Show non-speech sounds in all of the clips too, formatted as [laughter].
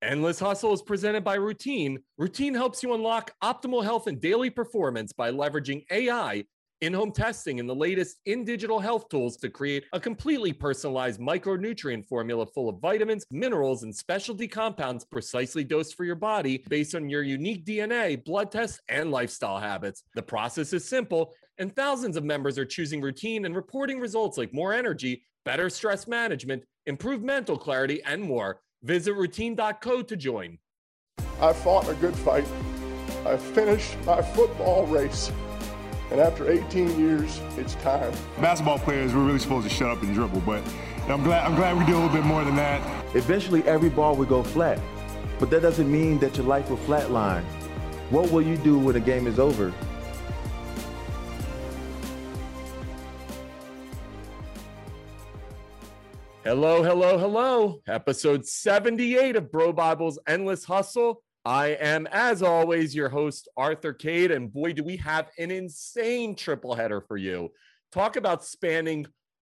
Endless Hustle is presented by Routine. Routine helps you unlock optimal health and daily performance by leveraging AI, in home testing, and the latest in digital health tools to create a completely personalized micronutrient formula full of vitamins, minerals, and specialty compounds precisely dosed for your body based on your unique DNA, blood tests, and lifestyle habits. The process is simple, and thousands of members are choosing Routine and reporting results like more energy, better stress management, improved mental clarity, and more. Visit routine.co to join. I fought a good fight. I finished my football race. And after 18 years, it's time. Basketball players, we're really supposed to shut up and dribble, but I'm glad, I'm glad we do a little bit more than that. Eventually, every ball will go flat, but that doesn't mean that your life will flatline. What will you do when the game is over? Hello, hello, hello. Episode 78 of Bro Bible's Endless Hustle. I am, as always, your host, Arthur Kade. And boy, do we have an insane triple header for you. Talk about spanning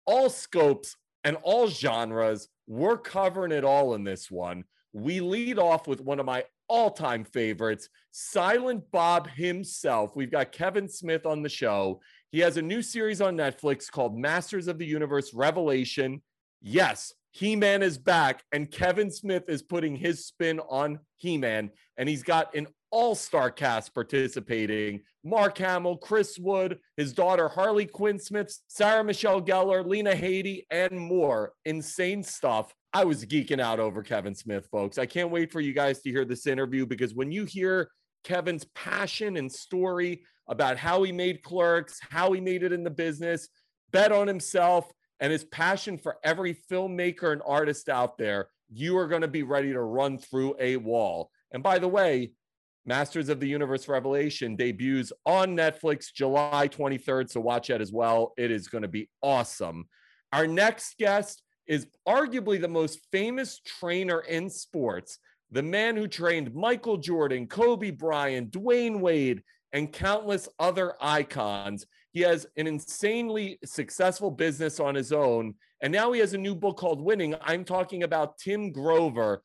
all scopes and all genres. We're covering it all in this one. We lead off with one of my all time favorites, Silent Bob himself. We've got Kevin Smith on the show. He has a new series on Netflix called Masters of the Universe Revelation yes, He Man is back, and Kevin Smith is putting his spin on He Man, and he's got an all star cast participating Mark Hamill, Chris Wood, his daughter Harley Quinn Smith, Sarah Michelle Gellar, Lena Headey, and more. Insane stuff. I was geeking out over Kevin Smith, folks. I can't wait for you guys to hear this interview because when you hear Kevin's passion and story about how he made clerks, how he made it in the business, bet on himself, and his passion for every filmmaker and artist out there, you are going to be ready to run through a wall. And by the way, Masters of the Universe Revelation debuts on Netflix July 23rd. So watch that as well. It is going to be awesome. Our next guest is arguably the most famous trainer in sports, the man who trained Michael Jordan, Kobe Bryant, Dwyane Wade, and countless other icons. He has an insanely successful business on his own. And now he has a new book called Winning. I'm talking about Tim Grover.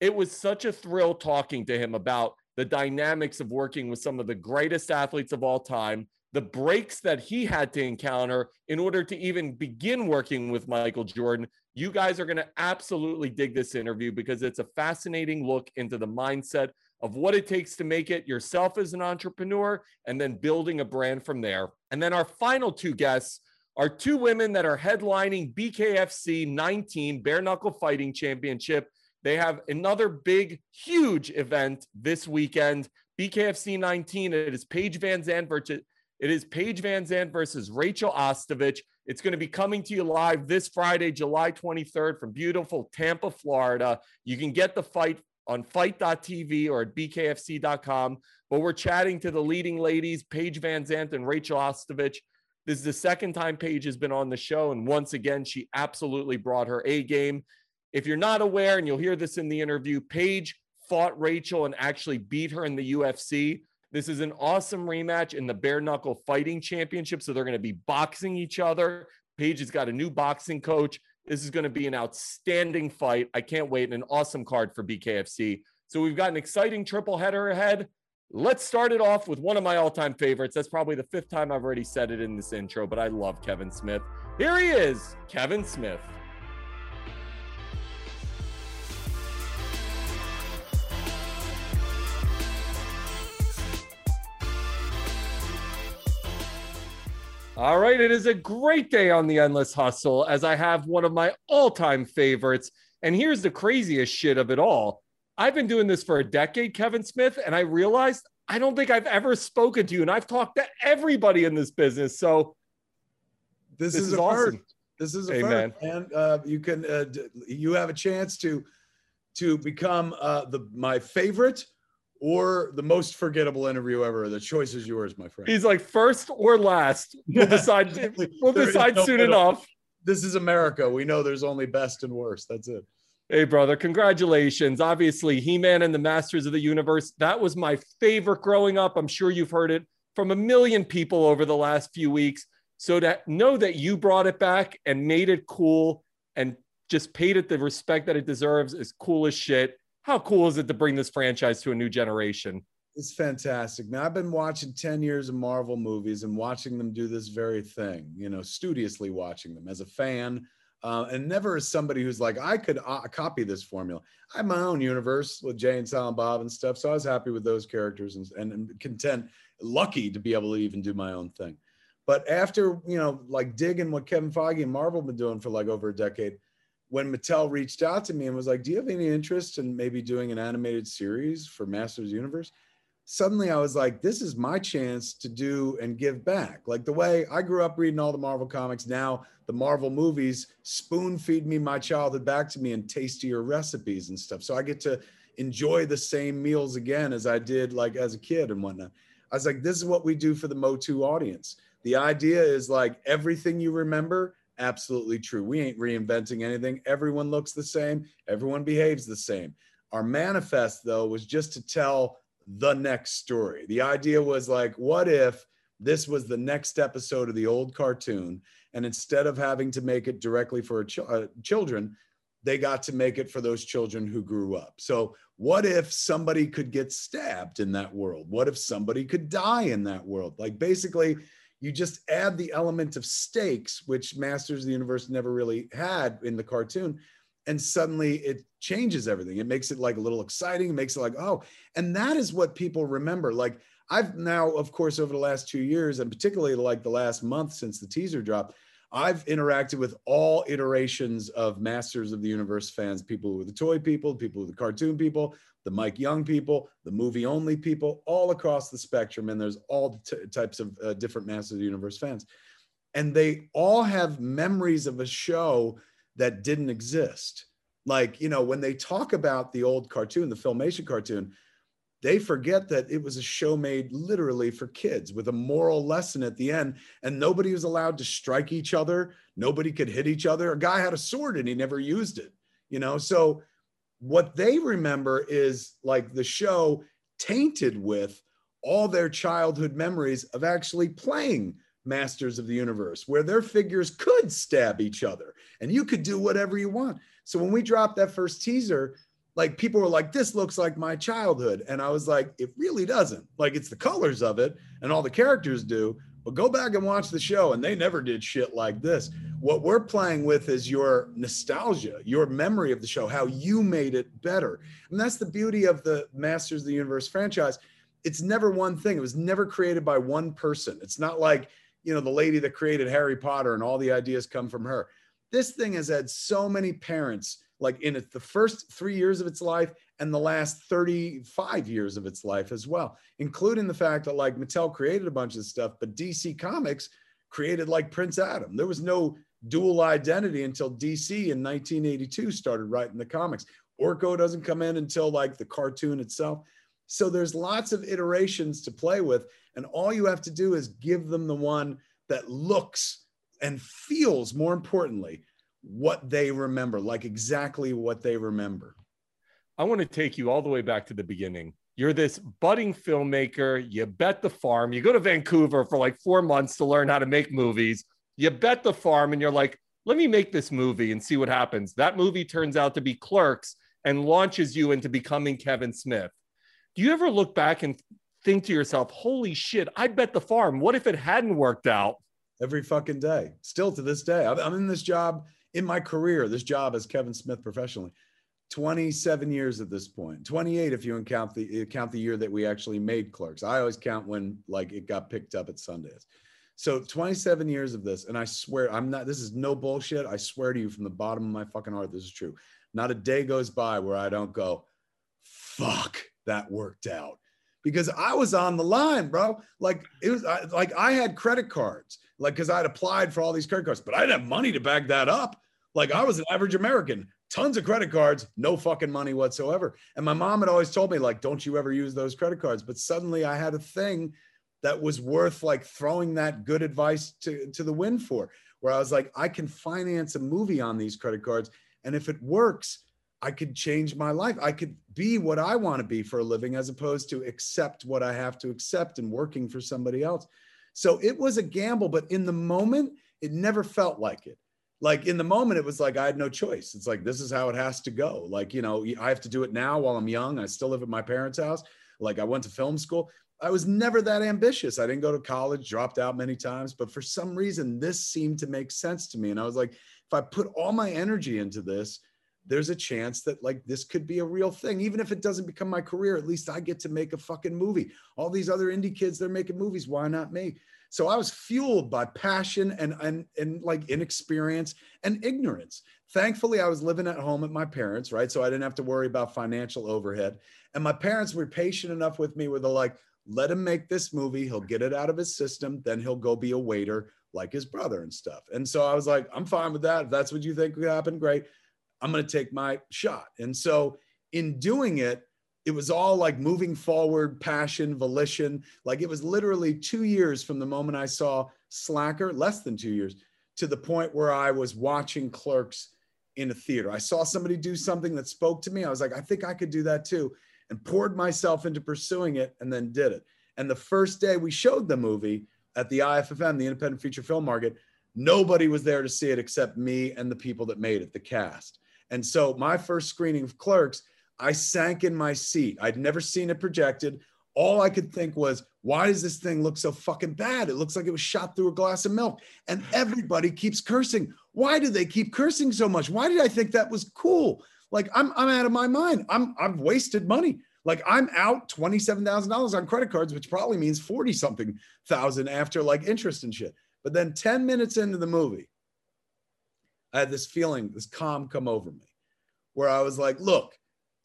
It was such a thrill talking to him about the dynamics of working with some of the greatest athletes of all time, the breaks that he had to encounter in order to even begin working with Michael Jordan. You guys are going to absolutely dig this interview because it's a fascinating look into the mindset of what it takes to make it yourself as an entrepreneur and then building a brand from there. And then our final two guests are two women that are headlining BKFC 19 Bare Knuckle Fighting Championship. They have another big, huge event this weekend. BKFC 19. It is Paige VanZant versus it is Paige VanZant versus Rachel Ostovich. It's going to be coming to you live this Friday, July 23rd from beautiful Tampa, Florida. You can get the fight on fite.tv or at bkfc.com. But we're chatting to the leading ladies, Paige VanZant and Rachel Ostovich. This is the second time Paige has been on the show. And once again, she absolutely brought her A game. If you're not aware, and you'll hear this in the interview, Paige fought Rachel and actually beat her in the UFC. This is an awesome rematch in the bare knuckle fighting championship. So they're going to be boxing each other. Paige has got a new boxing coach. This is going to be an outstanding fight. I can't wait. And an awesome card for BKFC. So we've got an exciting triple header ahead. Let's start it off with one of my all time favorites. That's probably the fifth time I've already said it in this intro, but I love Kevin Smith. Here he is, Kevin Smith. All right, it is a great day on the Endless Hustle as I have one of my all time favorites. And here's the craziest shit of it all I've been doing this for a decade, Kevin Smith, and I realized I don't think I've ever spoken to you, and I've talked to everybody in this business. So this, this is, is awesome. First. This is a Amen. first, and uh, you can uh, you have a chance to to become uh, the my favorite or the most forgettable interview ever. The choice is yours, my friend. He's like first or last. We'll decide. we'll decide no soon middle. enough. This is America. We know there's only best and worst. That's it. Hey, brother, congratulations. Obviously, He Man and the Masters of the Universe. That was my favorite growing up. I'm sure you've heard it from a million people over the last few weeks. So to know that you brought it back and made it cool and just paid it the respect that it deserves is cool as shit. How cool is it to bring this franchise to a new generation? It's fantastic, Now I've been watching 10 years of Marvel movies and watching them do this very thing, you know, studiously watching them as a fan. Uh, and never as somebody who's like, I could uh, copy this formula. I have my own universe with Jay and Silent Bob and stuff. So I was happy with those characters and, and, and content, lucky to be able to even do my own thing. But after, you know, like digging what Kevin Feige and Marvel have been doing for like over a decade, when Mattel reached out to me and was like, Do you have any interest in maybe doing an animated series for Masters Universe? Suddenly I was like, This is my chance to do and give back. Like the way I grew up reading all the Marvel comics, now the Marvel movies spoon feed me my childhood back to me in tastier recipes and stuff. So I get to enjoy the same meals again as I did like as a kid and whatnot. I was like, This is what we do for the Motu audience. The idea is like everything you remember absolutely true. We ain't reinventing anything. Everyone looks the same, everyone behaves the same. Our manifest, though, was just to tell the next story. The idea was like, what if this was the next episode of the old cartoon? And instead of having to make it directly for ch- uh, children, they got to make it for those children who grew up. So, what if somebody could get stabbed in that world? What if somebody could die in that world? Like, basically, you just add the element of stakes, which Masters of the Universe never really had in the cartoon. And suddenly it changes everything. It makes it like a little exciting, it makes it like, oh, and that is what people remember. Like I've now, of course, over the last two years, and particularly like the last month since the teaser dropped, I've interacted with all iterations of Masters of the Universe fans, people who are the toy people, people who are the cartoon people, the Mike Young people, the movie only people, all across the spectrum. And there's all t- types of uh, different Masters of the Universe fans. And they all have memories of a show that didn't exist. Like, you know, when they talk about the old cartoon, the Filmation cartoon, they forget that it was a show made literally for kids with a moral lesson at the end and nobody was allowed to strike each other. Nobody could hit each other. A guy had a sword and he never used it you know? So what they remember is like the show tainted with all their childhood memories of actually playing masters of the universe where their figures could stab each other and you could do whatever you want. So when we dropped that first teaser like people were like, this looks like my childhood. And I was like, it really doesn't. Like it's the colors of it and all the characters do. But go back and watch the show, and they never did shit like this. What we're playing with is your nostalgia, your memory of the show, how you made it better. And that's the beauty of the Masters of the Universe franchise. It's never one thing, it was never created by one person. It's not like, you know, the lady that created Harry Potter and all the ideas come from her. This thing has had so many parents like in the first three years of its life and the last 35 years of its life as well, including the fact that like Mattel created a bunch of stuff, but DC Comics created like Prince Adam. There was no dual identity until DC in 1982 started writing the comics. Orko doesn't come in until like the cartoon itself. So there's lots of iterations to play with. And all you have to do is give them the one that looks and feels, more importantly, what they remember, like exactly what they remember. I want to take you all the way back to the beginning. You're this budding filmmaker. You bet the farm. You go to Vancouver for like four months to learn how to make movies. You bet the farm, and you're like, let me make this movie and see what happens. That movie turns out to be Clerks and launches you into becoming Kevin Smith. Do you ever look back and think to yourself, holy shit, I bet the farm. What if it hadn't worked out? Every fucking day. Still to this day. I'm in this job in my career, this job as Kevin Smith professionally, 27 years at this point, 28 if you count the count the year that we actually made Clerks. I always count when like it got picked up at Sundance. So 27 years of this, and I swear I'm not. This is no bullshit. I swear to you from the bottom of my fucking heart, this is true. Not a day goes by where I don't go, fuck, that worked out because I was on the line, bro. Like it was like I had credit cards, like because I'd applied for all these credit cards, but I didn't have money to back that up. Like I was an average American, tons of credit cards, no fucking money whatsoever. And my mom had always told me, like, don't you ever use those credit cards. But suddenly I had a thing that was worth like throwing that good advice to, to the wind for, where I was like, I can finance a movie on these credit cards. And if it works, I could change my life. I could be what I want to be for a living as opposed to accept what I have to accept and working for somebody else. So it was a gamble, but in the moment, it never felt like it. like in the moment it was like i had no choice. It's like this is how it has to go. Like you know i have to do it now while i'm young. I still live at my parents house. Like i went to film school. I was never that ambitious. I didn't go to college dropped out many times but for some reason this seemed to make sense to me. And i was like if i put all my energy into this there's a chance that like this could be a real thing even if it doesn't become my career at least i get to make a fucking movie all these other indie kids they're making movies why not me so I was fueled by passion and, and, and like inexperience and ignorance. Thankfully, I was living at home at my parents, right? So I didn't have to worry about financial overhead. And my parents were patient enough with me where they're like, let him make this movie. He'll get it out of his system. Then he'll go be a waiter like his brother and stuff. And so I was like, I'm fine with that. If that's what you think would happen, great. I'm going to take my shot. And so in doing it, it was all like moving forward, passion, volition. Like it was literally two years from the moment I saw Slacker, less than two years, to the point where I was watching Clerks in a theater. I saw somebody do something that spoke to me. I was like, I think I could do that too, and poured myself into pursuing it and then did it. And the first day we showed the movie at the IFFM, the Independent Feature Film Market, nobody was there to see it except me and the people that made it, the cast. And so my first screening of Clerks, I sank in my seat. I'd never seen it projected. All I could think was, why does this thing look so fucking bad? It looks like it was shot through a glass of milk. And everybody keeps cursing. Why do they keep cursing so much? Why did I think that was cool? Like I'm I'm out of my mind. I'm I've wasted money. Like I'm out $27,000 on credit cards, which probably means 40 something thousand after like interest and shit. But then 10 minutes into the movie, I had this feeling, this calm come over me where I was like, look,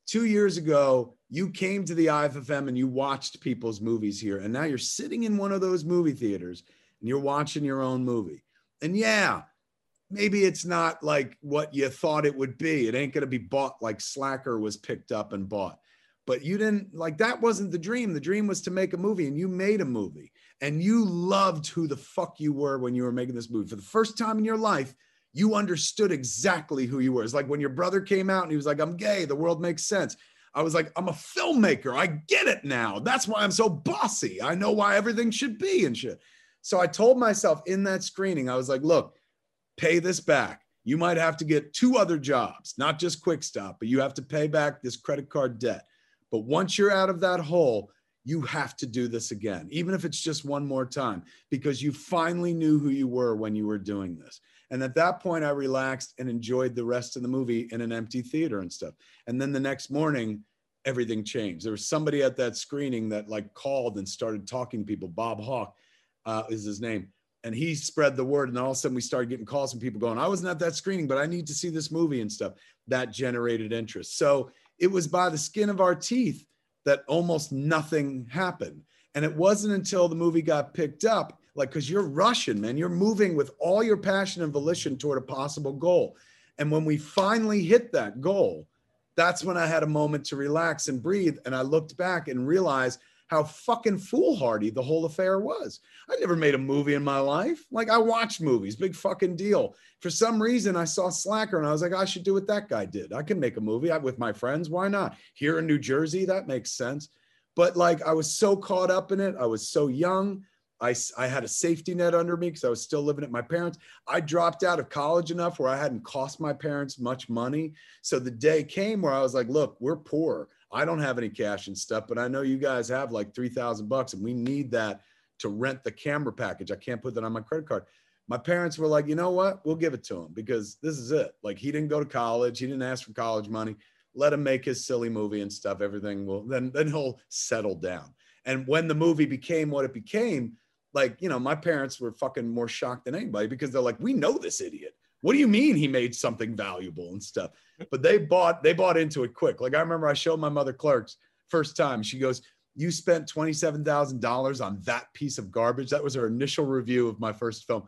two years ago, you came to the IFFM and you watched people's movies here. And now you're sitting in one of those movie theaters and you're watching your own movie. And yeah, maybe it's not like what you thought it would be. It ain't going to be bought like Slacker was picked up and bought. But you didn't like that wasn't the dream. The dream was to make a movie and you made a movie and you loved who the fuck you were when you were making this movie. For the first time in your life, you understood exactly who you were. It's like when your brother came out and he was like, I'm gay, the world makes sense. I was like, I'm a filmmaker. I get it now. That's why I'm so bossy. I know why everything should be and shit. So I told myself in that screening, I was like, look, pay this back. You might have to get two other jobs, not just Quick Stop, but you have to pay back this credit card debt. But once you're out of that hole, you have to do this again, even if it's just one more time, because you finally knew who you were when you were doing this. And at that point, I relaxed and enjoyed the rest of the movie in an empty theater and stuff. And then the next morning, everything changed. There was somebody at that screening that like called and started talking to people. Bob Hawk uh, is his name. And he spread the word. And all of a sudden, we started getting calls from people going, I wasn't at that screening, but I need to see this movie and stuff. That generated interest. So it was by the skin of our teeth that almost nothing happened. And it wasn't until the movie got picked up like because you're rushing man. You're moving with all your passion and volition toward a possible goal. And when we finally hit that goal that's when i had a moment to relax and breathe. And i looked back and realized how fucking foolhardy the whole affair was. I never made a movie in my life. Like i watched movies big fucking deal. For some reason i saw slacker and i was like i should do what that guy did. I can make a movie with my friends. Why not? Here in new jersey that makes sense. But like i was so caught up in it. I was so young I, I had a safety net under me because I was still living at my parents. I dropped out of college enough where I hadn't cost my parents much money. So the day came where I was like, look, we're poor. I don't have any cash and stuff, but I know you guys have like 3000 bucks and we need that to rent the camera package. I can't put that on my credit card. My parents were like, you know what? We'll give it to him because this is it. Like he didn't go to college. He didn't ask for college money. Let him make his silly movie and stuff. Everything will then, then he'll settle down. And when the movie became what it became, like, you know, my parents were fucking more shocked than anybody because they're like, we know this idiot. What do you mean he made something valuable and stuff? [laughs] But they bought they bought into it quick. Like I remember I showed my mother clerks first time. She goes, You spent $27,000 on that piece of garbage. That was her initial review of my first film.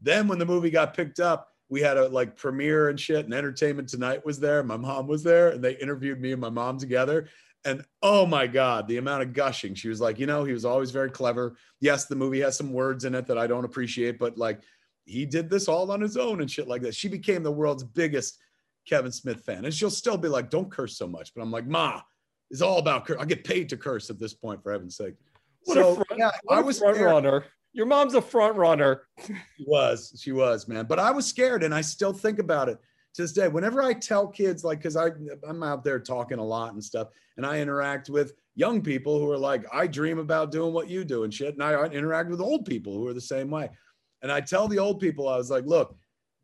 Then when the movie got picked up, we had a like premiere and shit, and Entertainment Tonight was there. My mom was there, and they interviewed me and my mom together. And oh my God, the amount of gushing. She was like, you know, he was always very clever. Yes, the movie has some words in it that I don't appreciate, but like he did this all on his own and shit like that. She became the world's biggest Kevin Smith fan. And she'll still be like, don't curse so much. But I'm like, Ma, it's all about curse. I get paid to curse at this point, for heaven's sake. What so, a front, yeah, I was front runner. Your mom's a front runner. she was, she was, man. But I was scared, and I still think about it to this day. Whenever I tell kids, like, because I'm out there talking a lot and stuff, and I interact with young people who are like, I dream about doing what you do and shit, and I interact with old people who are the same way. And I tell the old people, I was like, look,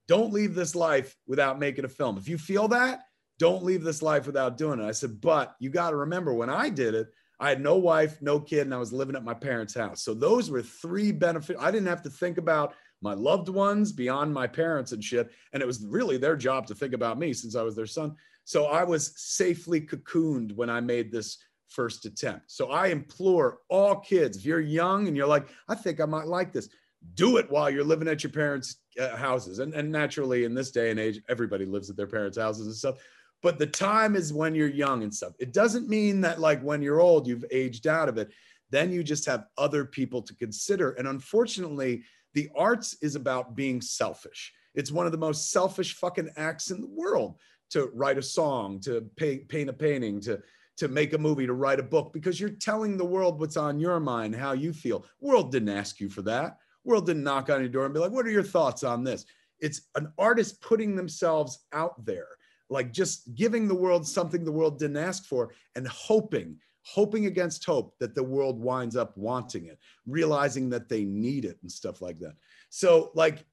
don't leave this life without making a film. If you feel that, don't leave this life without doing it. I said, but you got to remember when I did it, I had no wife, no kid, and I was living at my parents' house. So those were three benefits. I didn't have to think about my loved ones beyond my parents and shit. And it was really their job to think about me since I was their son. So I was safely cocooned when I made this first attempt. So I implore all kids, if you're young and you're like, I think I might like this, do it while you're living at your parents' uh, houses. And, and naturally, in this day and age, everybody lives at their parents' houses and stuff but the time is when you're young and stuff. It doesn't mean that like when you're old, you've aged out of it. Then you just have other people to consider. And unfortunately, the arts is about being selfish. It's one of the most selfish fucking acts in the world to write a song, to pay, paint a painting, to to make a movie, to write a book, because you're telling the world what's on your mind, how you feel. World didn't ask you for that. World didn't knock on your door and be like, "What are your thoughts on this?" It's an artist putting themselves out there like just giving the world something the world didn't ask for and hoping hoping against hope that the world winds up wanting it realizing that they need it and stuff like that. So like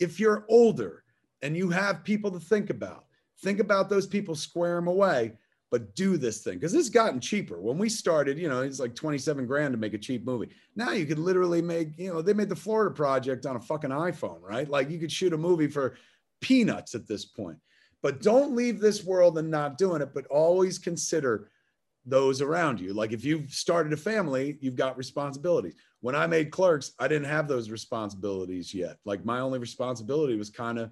if you're older and you have people to think about think about those people square them away but do this thing because it's gotten cheaper. When we started you know it's like 27 grand to make a cheap movie. Now you could literally make you know they made the florida project on a fucking iphone right? Like you could shoot a movie for peanuts at this point. But don't leave this world and not doing it, but always consider those around you. Like if you've started a family, you've got responsibilities. When I made clerks, I didn't have those responsibilities yet. Like my only responsibility was kind of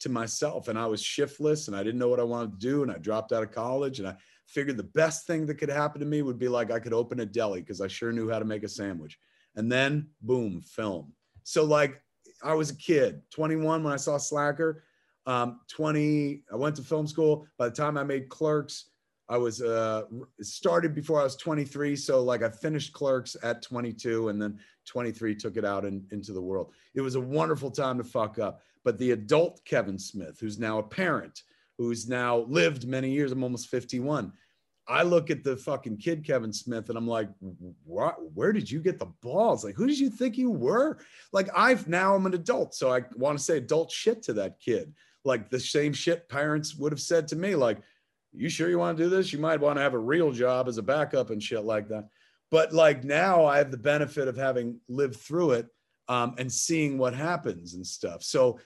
to myself and I was shiftless and I didn't know what I wanted to do and I dropped out of college and I figured the best thing that could happen to me would be like I could open a deli because I sure knew how to make a sandwich. And then boom, film. So like I was a kid, 21 when I saw Slacker um, 20, I went to film school. By the time I made clerks, I was uh, started before I was 23. So like I finished clerks at 22 and then 23 took it out in, into the world. It was a wonderful time to fuck up. But the adult Kevin Smith, who's now a parent, who's now lived many years, I'm almost 51. I look at the fucking kid Kevin Smith and I'm like, where did you get the balls? Like, who did you think you were? Like, I've now I'm an adult, so I want to say adult shit to that kid like the same shit parents would have said to me, like, you sure you want to do this? You might want to have a real job as a backup and shit like that. But like now I have the benefit of having lived through it um, and seeing what happens and stuff. So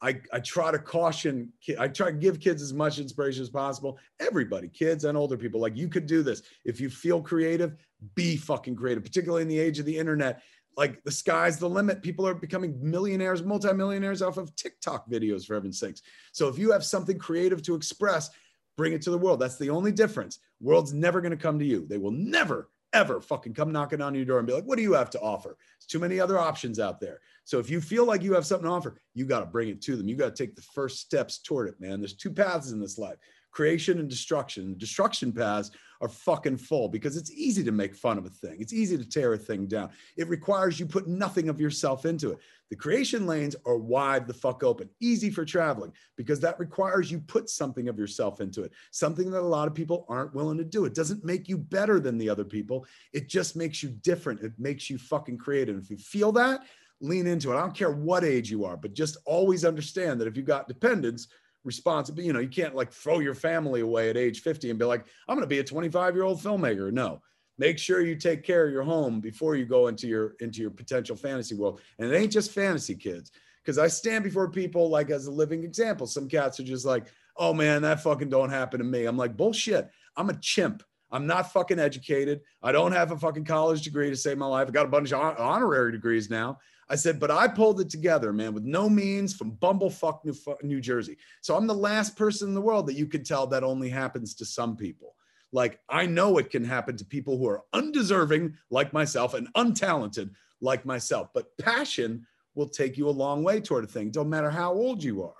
I, I try to caution, I try to give kids as much inspiration as possible. Everybody, kids and older people, like you could do this. If you feel creative, be fucking creative, particularly in the age of the internet like the sky's the limit. People are becoming millionaires, multimillionaires off of TikTok videos, for heaven's sakes. So if you have something creative to express, bring it to the world. That's the only difference. World's never going to come to you. They will never, ever fucking come knocking on your door and be like, what do you have to offer? There's too many other options out there. So if you feel like you have something to offer, you got to bring it to them. You got to take the first steps toward it, man. There's two paths in this life creation and destruction. Destruction paths are fucking full because it's easy to make fun of a thing. It's easy to tear a thing down. It requires you put nothing of yourself into it. The creation lanes are wide the fuck open, easy for traveling because that requires you put something of yourself into it, something that a lot of people aren't willing to do. It doesn't make you better than the other people. It just makes you different. It makes you fucking creative. If you feel that, lean into it. I don't care what age you are, but just always understand that if you've got dependents, responsible. You know, you can't like throw your family away at age 50 and be like, I'm going to be a 25 year old filmmaker. No, make sure you take care of your home before you go into your into your potential fantasy world. And it ain't just fantasy kids. Because I stand before people like as a living example. Some cats are just like, oh man, that fucking don't happen to me. I'm like, bullshit. I'm a chimp. I'm not fucking educated. I don't have a fucking college degree to save my life. I got a bunch of honorary degrees now. I said, but I pulled it together, man, with no means from bumblefuck New, New Jersey. So I'm the last person in the world that you could tell that only happens to some people. Like I know it can happen to people who are undeserving, like myself, and untalented, like myself. But passion will take you a long way toward a thing, don't matter how old you are.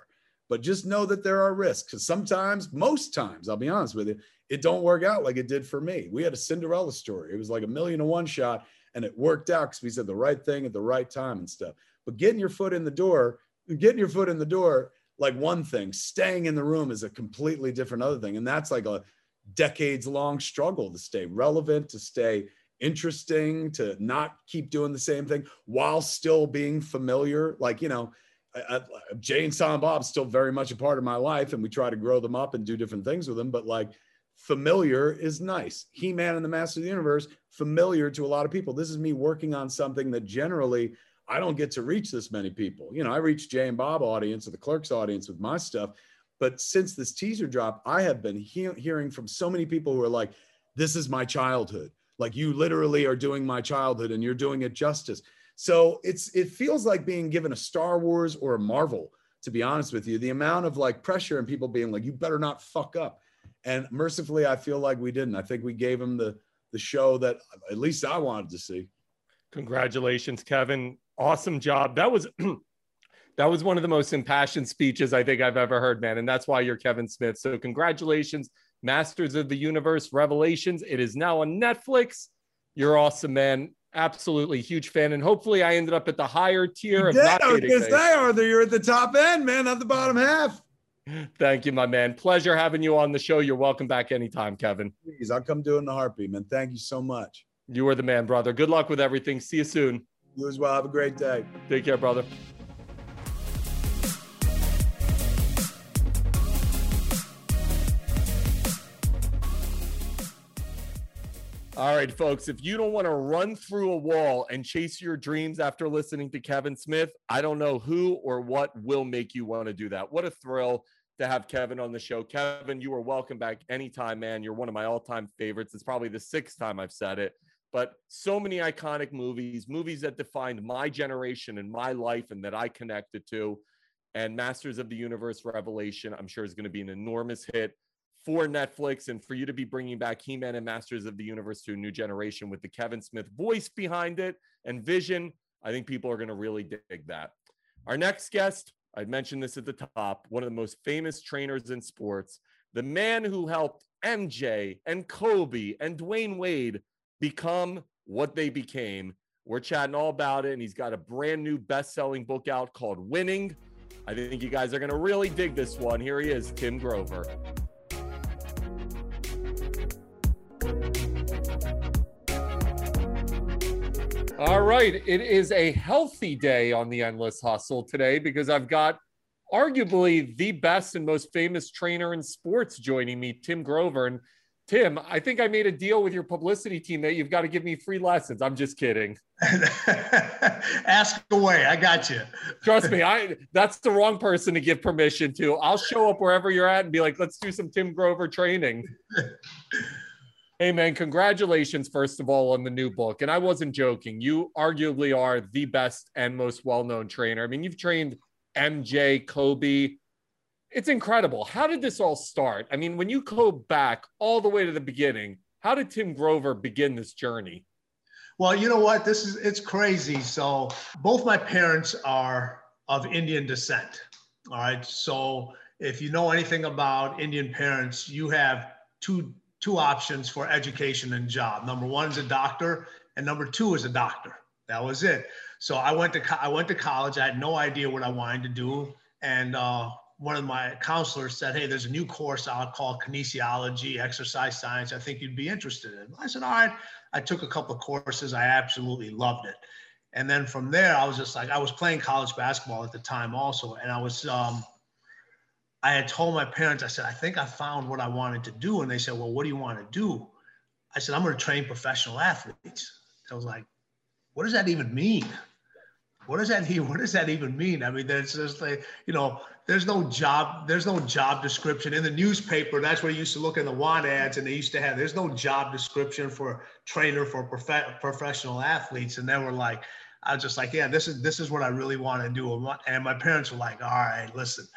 But just know that there are risks because sometimes, most times, I'll be honest with you, it don't work out like it did for me. We had a Cinderella story. It was like a million to one shot and it worked out because we said the right thing at the right time and stuff. But getting your foot in the door, getting your foot in the door, like one thing, staying in the room is a completely different other thing. And that's like a decades long struggle to stay relevant, to stay interesting, to not keep doing the same thing while still being familiar. Like, you know, I, I, Jay and Bob's still very much a part of my life, and we try to grow them up and do different things with them. But like, familiar is nice. He Man and the Master of the Universe, familiar to a lot of people. This is me working on something that generally I don't get to reach this many people. You know, I reach Jay and Bob audience or the Clerks audience with my stuff. But since this teaser drop, I have been he- hearing from so many people who are like, this is my childhood. Like you literally are doing my childhood and you're doing it justice. So it's it feels like being given a Star Wars or a Marvel, to be honest with you. The amount of like pressure and people being like, you better not fuck up. And mercifully, I feel like we didn't. I think we gave him the the show that at least I wanted to see. Congratulations, Kevin. Awesome job. That was [clears throat] that was one of the most impassioned speeches I think I've ever heard, man. And that's why you're Kevin Smith. So congratulations, Masters of the Universe Revelations. It is now on Netflix. You're awesome, man. Absolutely huge fan. And hopefully I ended up at the higher tier of not I was say, Arthur, you're at the top end, man, not the bottom half. Thank you, my man. Pleasure having you on the show. You're welcome back anytime, Kevin. Please, I'll come do it in a heartbeat, man. Thank you so much. You are the man, brother. Good luck with everything. See you soon. You as well. Have a great day. Take care, brother. All right, folks, if you don't want to run through a wall and chase your dreams after listening to Kevin Smith, I don't know who or what will make you want to do that. What a thrill to have Kevin on the show. Kevin, you are welcome back anytime, man. You're one of my all time favorites. It's probably the sixth time I've said it, but so many iconic movies, movies that defined my generation and my life and that I connected to. And Masters of the Universe Revelation, I'm sure is going to be an enormous hit for Netflix and for you to be bringing back He Man and Masters of the Universe to a new generation with the Kevin Smith voice behind it and vision. I think people are going to really dig that. Our next guest, I mentioned this at the top, one of the most famous trainers in sports, the man who helped MJ and Kobe and Dwyane Wade become what they became. We're chatting all about it, and he's got a brand new best selling book out called Winning. I think you guys are going to really dig this one. Here he is, Tim Grover. All right. It is a healthy day on the Endless Hustle today because I've got arguably the best and most famous trainer in sports joining me, Tim Grover. And Tim, I think I made a deal with your publicity team that you've got to give me free lessons. I'm just kidding. [laughs] Ask away. I got you. Trust me, I that's the wrong person to give permission to. I'll show up wherever you're at and be like, let's do some Tim Grover training. [laughs] Hey, man, congratulations, first of all, on the new book. And I wasn't joking. You arguably are the best and most well known trainer. I mean, you've trained MJ, Kobe. It's incredible. How did this all start? I mean, when you go back all the way to the beginning, how did Tim Grover begin this journey? Well, you know what? This is it's crazy. So, both my parents are of Indian descent. All right. So, if you know anything about Indian parents, you have two two options for education and job. Number one is a doctor, and number two is a doctor. That was it. So I went to I went to college. I had no idea what I wanted to do, and uh, one of my counselors said, "Hey, there's a new course out called kinesiology, exercise science. I think you'd be interested in." I said, "All right." I took a couple of courses. I absolutely loved it, and then from there, I was just like, I was playing college basketball at the time also, and I was um, I had told my parents, I said, I think I found what I wanted to do. And they said, Well, what do you want to do? I said, I'm going to train professional athletes. I was like, What does that even mean? What does that [laughs] mean? What does that even mean? I mean, there's just like, you know, there's no job, there's no job description in the newspaper. That's where you used to look in the want ads, and they used to have. There's no job description for trainer for prof- professional athletes, and they were like, I was just like, yeah, this is this is what I really want to do. And my parents were like, all right, listen,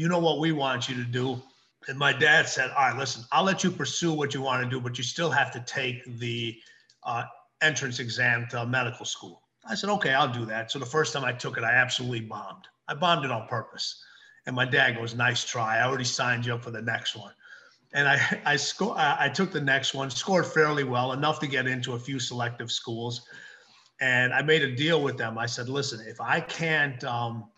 you know what we want you to do. And my dad said, all right, listen, I'll let you pursue what you want to do, but you still have to take the uh, entrance exam to medical school. I said, okay, I'll do that. So the first time I took it, I absolutely bombed. I bombed it on purpose. And my dad goes, nice try. I already signed you up for the next one. And I, I, sco- I took the next one, scored fairly well, enough to get into a few selective schools. And I made a deal with them. I said, listen, if I can't, um,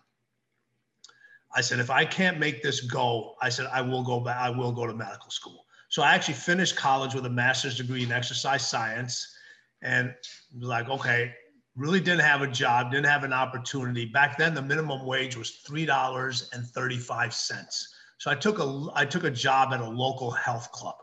I said, if I can't make this go, I said, I will go back, I will go to medical school. So I actually finished college with a master's degree in exercise science and was like, okay, really didn't have a job, didn't have an opportunity. Back then, the minimum wage was $3.35. So I took a, I took a job at a local health club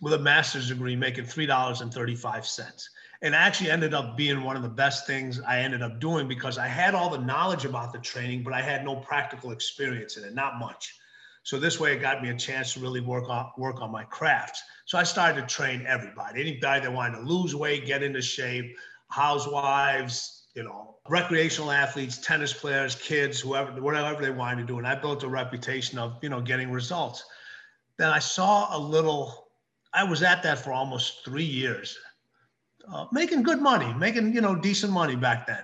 with a master's degree, making $3.35 and actually ended up being one of the best things I ended up doing because I had all the knowledge about the training, but I had no practical experience in it, not much. So this way, it got me a chance to really work on work on my craft. So I started to train everybody, anybody that wanted to lose weight, get into shape, housewives, you know, recreational athletes, tennis players, kids, whoever, whatever they wanted to do. And I built a reputation of, you know, getting results. Then I saw a little. I was at that for almost three years uh, making good money, making you know decent money back then.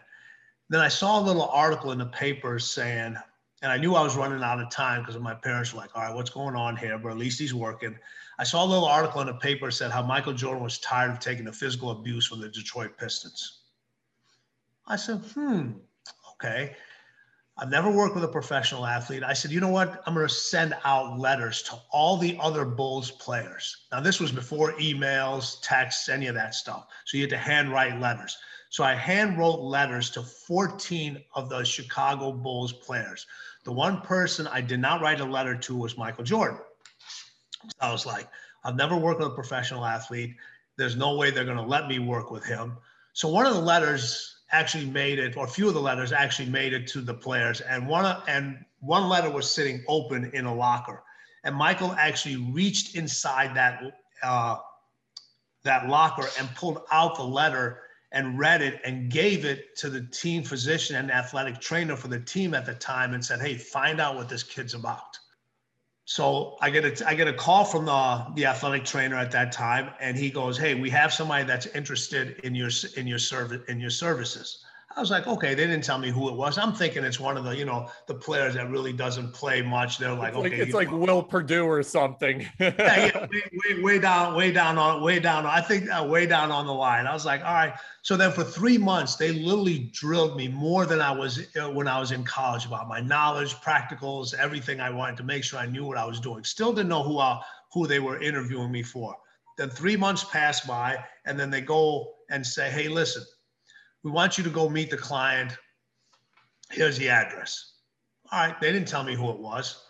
Then I saw a little article in the paper saying, and I knew I was running out of time because my parents were like, "All right, what's going on here?" But at least he's working. I saw a little article in the paper said how Michael Jordan was tired of taking the physical abuse from the Detroit Pistons. I said, "Hmm, okay." I've never worked with a professional athlete. I said, you know what? I'm going to send out letters to all the other Bulls players. Now, this was before emails, texts, any of that stuff. So you had to handwrite letters. So I hand wrote letters to 14 of the Chicago Bulls players. The one person I did not write a letter to was Michael Jordan. I was like, I've never worked with a professional athlete. There's no way they're going to let me work with him. So one of the letters actually made it, or a few of the letters actually made it to the players, and one and one letter was sitting open in a locker, and Michael actually reached inside that uh, that locker and pulled out the letter and read it and gave it to the team physician and athletic trainer for the team at the time and said, "Hey, find out what this kid's about." So I get a I get a call from the the athletic trainer at that time, and he goes, "Hey, we have somebody that's interested in your in your service in your services." I was like, okay, they didn't tell me who it was. I'm thinking it's one of the, you know, the players that really doesn't play much. They're like, it's okay, like, it's like Will Perdue or something. [laughs] yeah, yeah way, way, way, down, way down on, way down. I think uh, way down on the line. I was like, all right. So then for three months, they literally drilled me more than I was uh, when I was in college about my knowledge, practicals, everything. I wanted to make sure I knew what I was doing. Still didn't know who I, uh, who they were interviewing me for. Then three months pass by, and then they go and say, hey, listen we want you to go meet the client. Here's the address. All right, they didn't tell me who it was.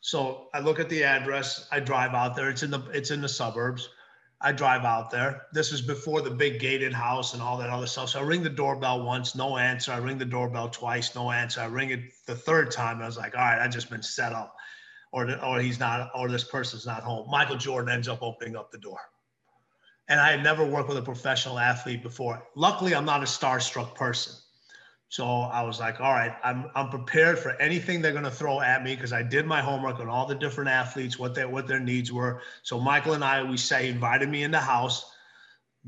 So I look at the address, I drive out there. It's in the it's in the suburbs. I drive out there. This is before the big gated house and all that other stuff. So I ring the doorbell once, no answer. I ring the doorbell twice, no answer. I ring it the third time. I was like, all right, I just been set up, or or he's not, or this person's not home. Michael Jordan ends up opening up the door and I had never worked with a professional athlete before. Luckily, I'm not a starstruck person. So I was like, all right, I'm, I'm prepared for anything they're going to throw at me because I did my homework on all the different athletes, what their, what their needs were. So Michael and I, we say, invited me in the house.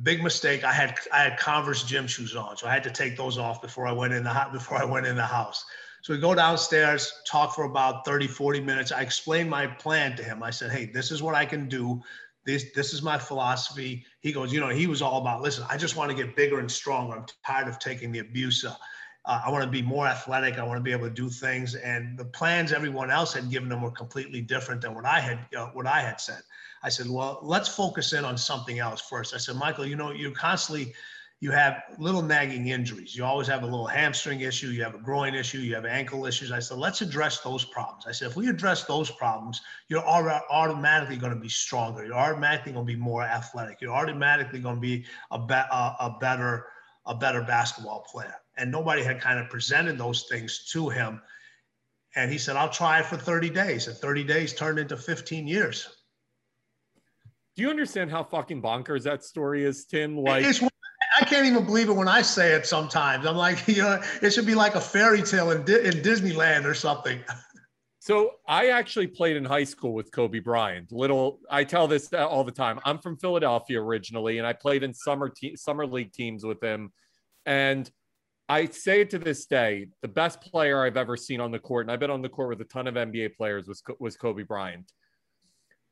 Big mistake. I had, I had Converse gym shoes on. So I had to take those off before I went in the, before I went in the house. So we go downstairs, talk for about 30, 40 minutes. I explained my plan to him. I said, hey, this is what I can do this this is my philosophy. He goes you know he was all about listen i just want to get bigger and stronger. I'm tired of taking the abuse uh, i want to be more athletic. I want to be able to do things. And the plans everyone else had given them were completely different than what i had know, what i had said. I said well let's focus in on something else first. I said michael you know you're constantly you have little nagging injuries. You always have a little hamstring issue, you have a groin issue, you have ankle issues. I said, let's address those problems. I said, if we address those problems, you're automatically going to be stronger. You're automatically going to be more athletic. You're automatically going to be a, be- a, a better a better basketball player. And nobody had kind of presented those things to him. And he said, I'll try it for 30 days. And 30 days turned into 15 years. Do you understand how fucking bonkers that story is, Tim? Like, it's I can't even believe it when I say it sometimes. I'm like, [laughs] you know, it should be like a fairy tale in, in Disneyland or something. So I actually played in high school with Kobe Bryant. Little, I tell this all the time. I'm from Philadelphia originally, and I played in summer te- summer league teams with him. And I say to this day, the best player I've ever seen on the court, and I've been on the court with a ton of NBA players, was was Kobe Bryant.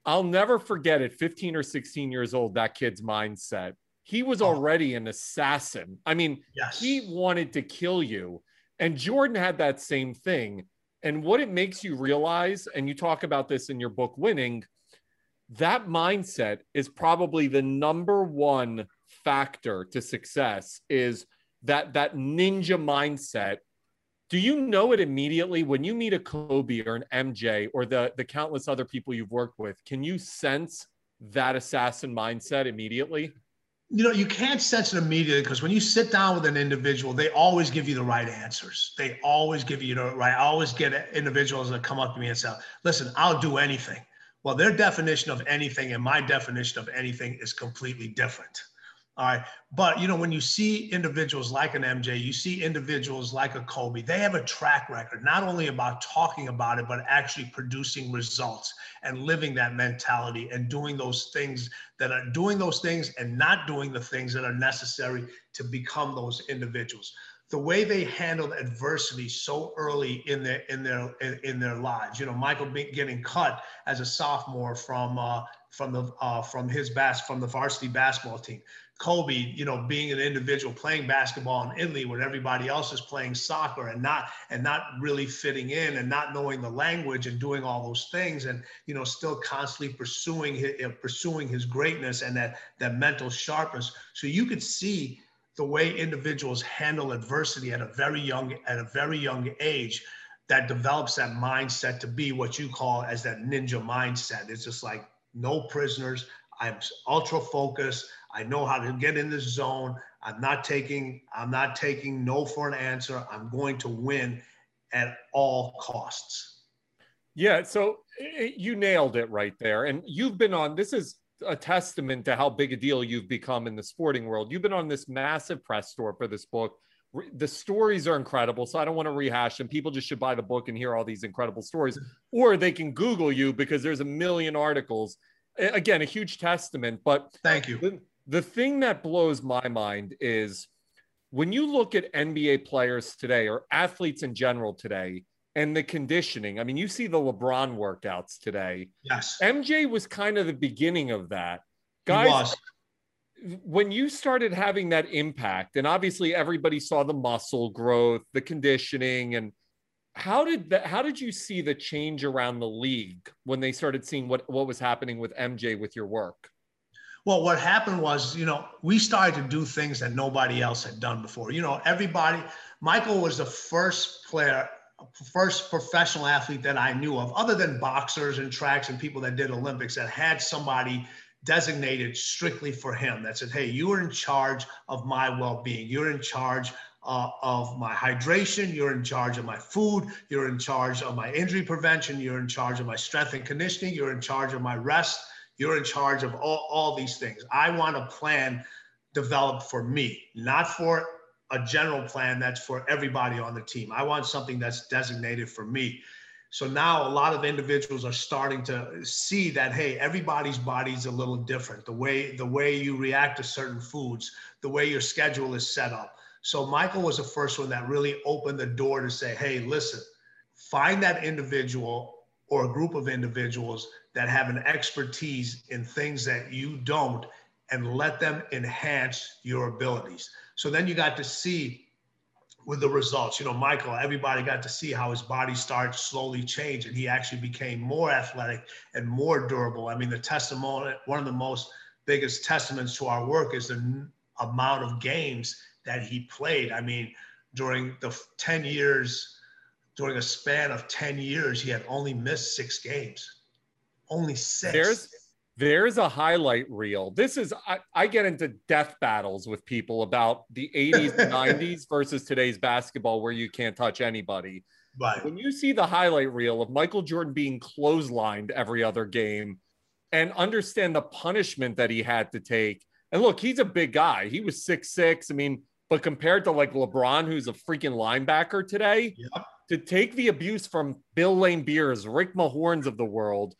I'll never forget it. 15 or 16 years old, that kid's mindset he was oh. already an assassin. I mean, yes. he wanted to kill you. And Jordan had that same thing. And what it makes you realize, and you talk about this in your book, Winning, that mindset is probably the number one factor to success is that that ninja mindset do you know it immediately when you meet a kobe or an mj or the the countless other people you've worked with can you sense that assassin mindset immediately you know you can't sense it immediately because when you sit down with an individual they always give you the right answers. They always give you the right i always get individuals that come up to me and say listen i'll do anything. Well their definition of anything and my definition of anything is completely different all right. But, you know, when you see individuals like an MJ, you see individuals like a Kobe, they have a track record, not only about talking about it, but actually producing results and living that mentality and doing those things that are doing those things and not doing the things that are necessary to become those individuals the way they handled adversity so early in their in their in, their lives. You know, Michael getting cut as a sophomore from uh, from the uh, from his bas from the varsity basketball team. Kobe, you know, being an individual playing basketball in Italy when everybody else is playing soccer and not and not really fitting in and not knowing the language and doing all those things and you know still constantly pursuing his, uh, pursuing his greatness and that that mental sharpness. So you could see the way individuals handle adversity at a very young at a very young age that develops that mindset to be what you call as that ninja mindset. It's just like no prisoners. I'm ultra focused. I know how to get in this zone. I'm not taking, I'm not taking no for an answer. I'm going to win at all costs. Yeah. So eh, you nailed it right there. And you've been on, this is a testament to how big a deal you've become in the sporting world. You've been on this massive press tour for this book. The stories are incredible. So I don't want to rehash them. People just should buy the book and hear all these incredible stories, or they can Google you because there's a million articles. Again, a huge testament. But thank you. The, the thing that blows my mind is when you look at NBA players today or athletes in general today and the conditioning. I mean, you see the LeBron workouts today. Yes. MJ was kind of the beginning of that. Guys, when you started having that impact, and obviously everybody saw the muscle growth, the conditioning, and how did that how did you see the change around the league when they started seeing what what was happening with MJ with your work? Well, what happened was, you know, we started to do things that nobody else had done before. You know, everybody, Michael was the first player, first professional athlete that I knew of, other than boxers and tracks and people that did Olympics, that had somebody designated strictly for him that said, hey, you are in charge of my well being. You're in charge uh, of my hydration. You're in charge of my food. You're in charge of my injury prevention. You're in charge of my strength and conditioning. You're in charge of my rest you're in charge of all, all these things. I want a plan developed for me, not for a general plan that's for everybody on the team. I want something that's designated for me. So now a lot of individuals are starting to see that hey, everybody's body's a little different. The way the way you react to certain foods, the way your schedule is set up. So Michael was the first one that really opened the door to say, hey, listen, find that individual or a group of individuals that have an expertise in things that you don't and let them enhance your abilities. So then you got to see with the results. You know, Michael, everybody got to see how his body started slowly change and he actually became more athletic and more durable. I mean, the testimony, one of the most biggest testaments to our work is the n- amount of games that he played. I mean, during the 10 years, during a span of 10 years, he had only missed six games only six. There's there's a highlight reel. This is I, I get into death battles with people about the 80s and 90s versus today's basketball where you can't touch anybody. Right. When you see the highlight reel of Michael Jordan being clotheslined every other game and understand the punishment that he had to take. And look, he's a big guy. He was six six. I mean, but compared to like LeBron, who's a freaking linebacker today, yep. To take the abuse from Bill Laimbeers, Rick Mahorns of the world,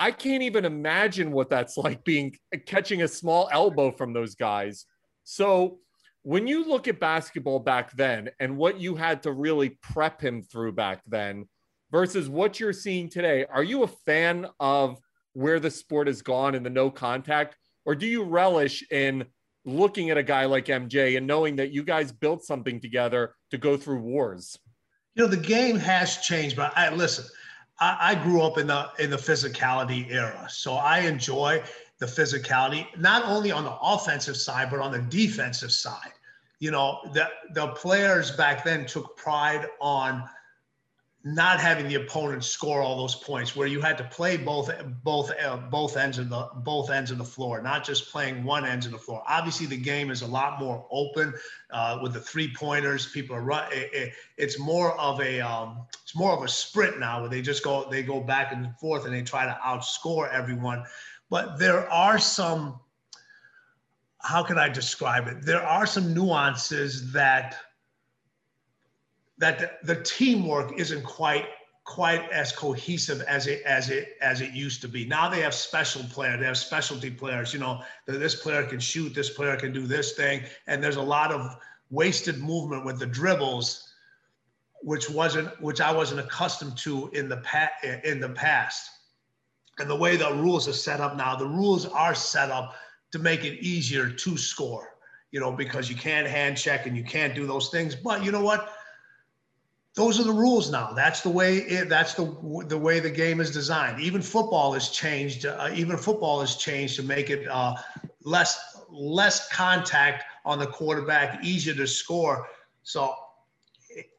I can't even imagine what that's [laughs] like being catching a small elbow from those guys. So when you look at basketball back then and what you had to really prep him through back then versus what you're seeing today, are you a fan of where the sport has gone and the no contact, or do you relish in looking at a guy like MJ and knowing that you guys built something together to go through wars? You know, the game has changed, but I listen. I, I grew up in the in the physicality era, so I enjoy the physicality not only on the offensive side but on the defensive side. You know, the the players back then took pride on not having the opponent score all those points where you had to play both both uh, both ends of the both ends of the floor not just playing one end of the floor. Obviously the game is a lot more open uh, with the three pointers people are run it, it, it's more of a um, it's more of a sprint now where they just go they go back and forth and they try to outscore everyone. But there are some how can i describe it? There are some nuances that that the, teamwork isn't quite quite as cohesive as it as it as it used to be. Now they have special players, they have specialty players. You know, this player can shoot, this player can do this thing, and there's a lot of wasted movement with the dribbles, which wasn't which I wasn't accustomed to in the past in the past. And the way the rules are set up now, the rules are set up to make it easier to score. You know, because you can't hand check and you can't do those things. But you know what? Those are the rules now. That's the way it, that's the the way the game is designed. Even football has changed. Uh, even football has changed to make it uh, less less contact on the quarterback, easier to score. So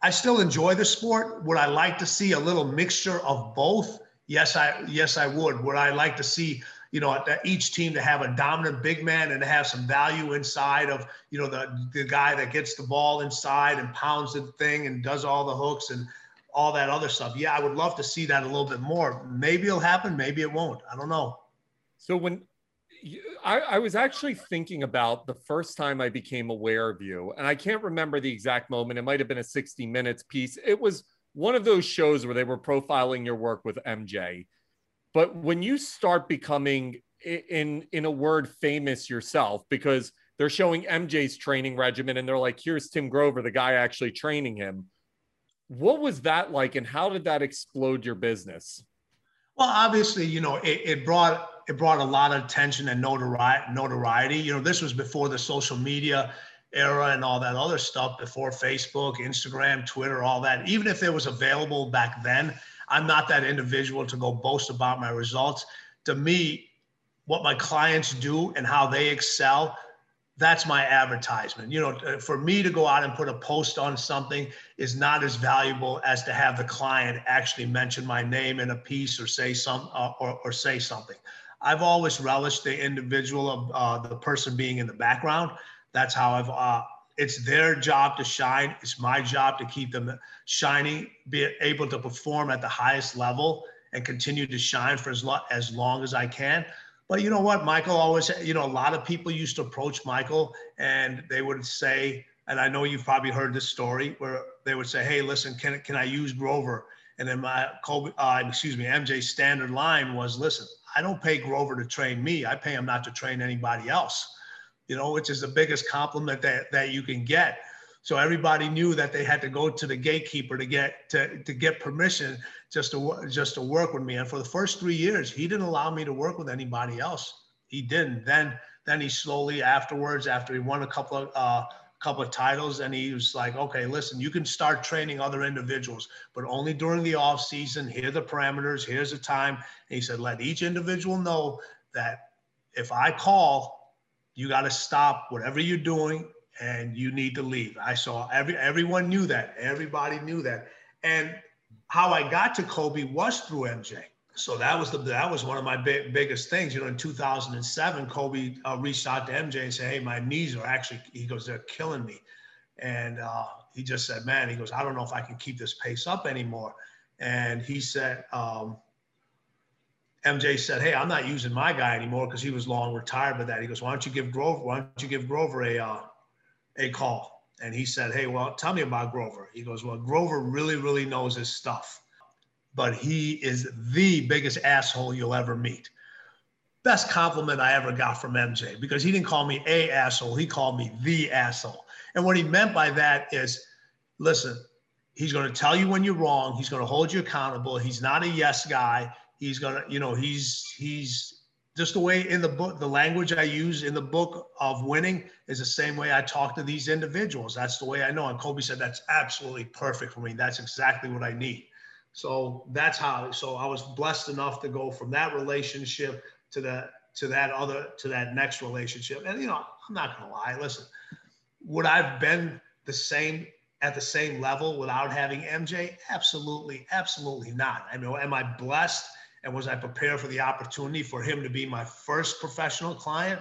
I still enjoy the sport. Would I like to see a little mixture of both? Yes, I yes I would. Would I like to see you know, each team to have a dominant big man and to have some value inside of, you know, the, the guy that gets the ball inside and pounds the thing and does all the hooks and all that other stuff. Yeah, I would love to see that a little bit more. Maybe it'll happen, maybe it won't. I don't know. So when I, I, was actually thinking about the first time I became aware of you, and I can't remember the exact moment. It might have been a 60 minutes piece. It was one of those shows where they were profiling your work with MJ. But when you start becoming, in in a word, famous yourself, because they're showing MJ's training regimen and they're like, here's Tim Grover, the guy actually training him. What was that like, and how did that explode your business? Well, obviously, you know, it, it brought it brought a lot of attention and notoriety. Notoriety. You know, this was before the social media era and all that other stuff, before Facebook, Instagram, Twitter, all that. Even if it was available back then, I'm not that individual to go boast about my results. To me, what my clients do and how they excel, that's my advertisement. You know, for me to go out and put a post on something is not as valuable as to have the client actually mention my name in a piece or say some uh, or, or say something. I've always relished the individual of uh, the person being in the background. That's how I've uh, it's their job to shine. It's my job to keep them shining, be able to perform at the highest level and continue to shine for as, as long as I can. But you know what? Michael always, you know, a lot of people used to approach Michael and they would say, and I know you've probably heard this story where they would say, Hey, listen, can, can I use Grover? And then my Kobe, uh, excuse me, MJ's standard line was, listen, I don't pay Grover to train me. I pay him not to train anybody else you know, which is the biggest compliment that, that you can get. So everybody knew that they had to go to the gatekeeper to get to, to get permission just to just to work with me. And for the first three years, he didn't allow me to work with anybody else. He didn't. Then then he slowly afterwards, after he won a couple of uh, couple of titles, and he was like, okay, listen, you can start training other individuals, but only during the off season. Here are the parameters. Here's the time. And he said, let each individual know that if I call you got to stop whatever you're doing and you need to leave. I saw every everyone knew that. Everybody knew that. And how I got to Kobe was through MJ. So that was the that was one of my big, biggest things. You know, in 2007, Kobe uh, reached out to MJ and said, "Hey, my knees are actually," he goes, "they're killing me," and uh, he just said, "Man," he goes, "I don't know if I can keep this pace up anymore." And he said, um, MJ said, "Hey, I'm not using my guy anymore because he was long retired." But that he goes, "Why don't you give Grover? Why don't you give Grover a uh, a call?" And he said, "Hey, well, tell me about Grover." He goes, "Well, Grover really, really knows his stuff, but he is the biggest asshole you'll ever meet." Best compliment I ever got from MJ because he didn't call me a asshole; he called me the asshole. And what he meant by that is, listen, he's going to tell you when you're wrong. He's going to hold you accountable. He's not a yes guy he's gonna you know he's he's just the way in the book, the language I use in the book of winning is the same way I talk to these individuals. That's the way I know. And Kobe said, that's absolutely perfect for me. That's exactly what I need. So that's how, so I was blessed enough to go from that relationship to that, to that other, to that next relationship. And, you know, I'm not to lie. Listen, would I've been the same at the same level without having MJ? Absolutely, absolutely not. I mean, am I blessed? And was I prepared for the opportunity for him to be my first professional client?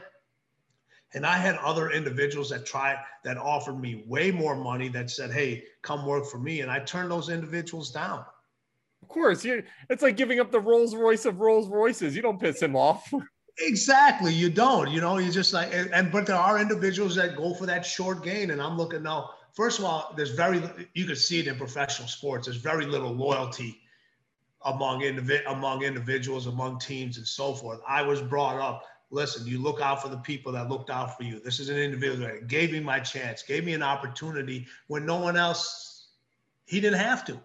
And I had other individuals that tried that offered me way more money that said, "Hey, come work for me," and I turned those individuals down. Of course, you it's like giving up the Rolls Royce of Rolls Royces. You don't piss him off. [laughs] exactly, you don't. You know, you just like and, and but there are individuals that go for that short gain, and I'm looking now. First of all, there's very you can see it in professional sports. There's very little loyalty among individ among individuals, among teams, and so forth. I was brought up. Listen, you look out for the people that looked out for you. This is an individual that gave me my chance, gave me an opportunity when no one else. He didn't have to.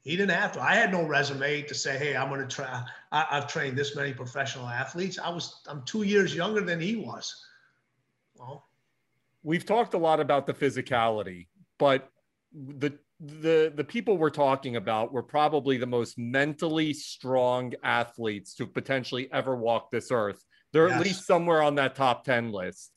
He didn't have to. I had no resume to say, "Hey, I'm going to try." I, I've trained this many professional athletes. I was. I'm two years younger than he was. Well, we've talked a lot about the physicality, but the the the people we're talking about were probably the most mentally strong athletes to potentially ever walk this earth. They're yes. at least somewhere on that top 10 list.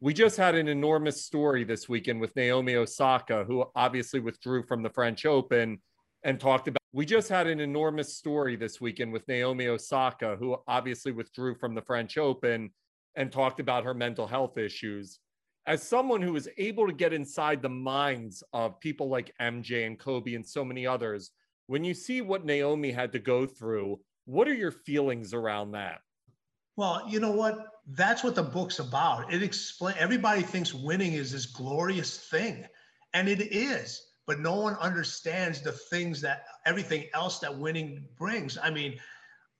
We just had an enormous story this weekend with Naomi Osaka, who obviously withdrew from the French Open and talked about. We just had an enormous story this weekend with Naomi Osaka, who obviously withdrew from the French Open and talked about her mental health issues as someone who is able to get inside the minds of people like MJ and Kobe and so many others, when you see what Naomi had to go through, what are your feelings around that? Well, you know what? That's what the book's about. It explains everybody thinks winning is this glorious thing, and it is, but no one understands the things that everything else that winning brings. I mean,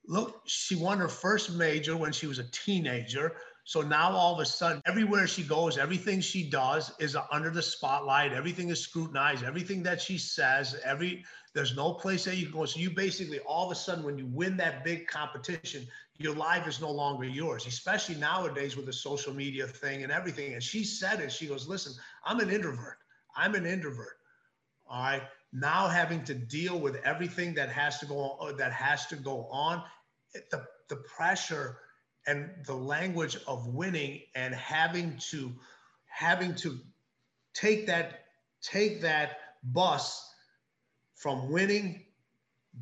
look, she won her first major when she was a teenager. So now all of a sudden, everywhere she goes, everything she does is under the spotlight. Everything is scrutinized. Everything that she says, every there's no place that you can go. So you basically all of a sudden, when you win that big competition, your life is no longer yours. Especially nowadays with the social media thing and everything. And she said it. She goes, "Listen, I'm an introvert. I'm an introvert. All right. Now having to deal with everything that has to go on, that has to go on, the the pressure." And the language of winning and having to having to take that take that bus from winning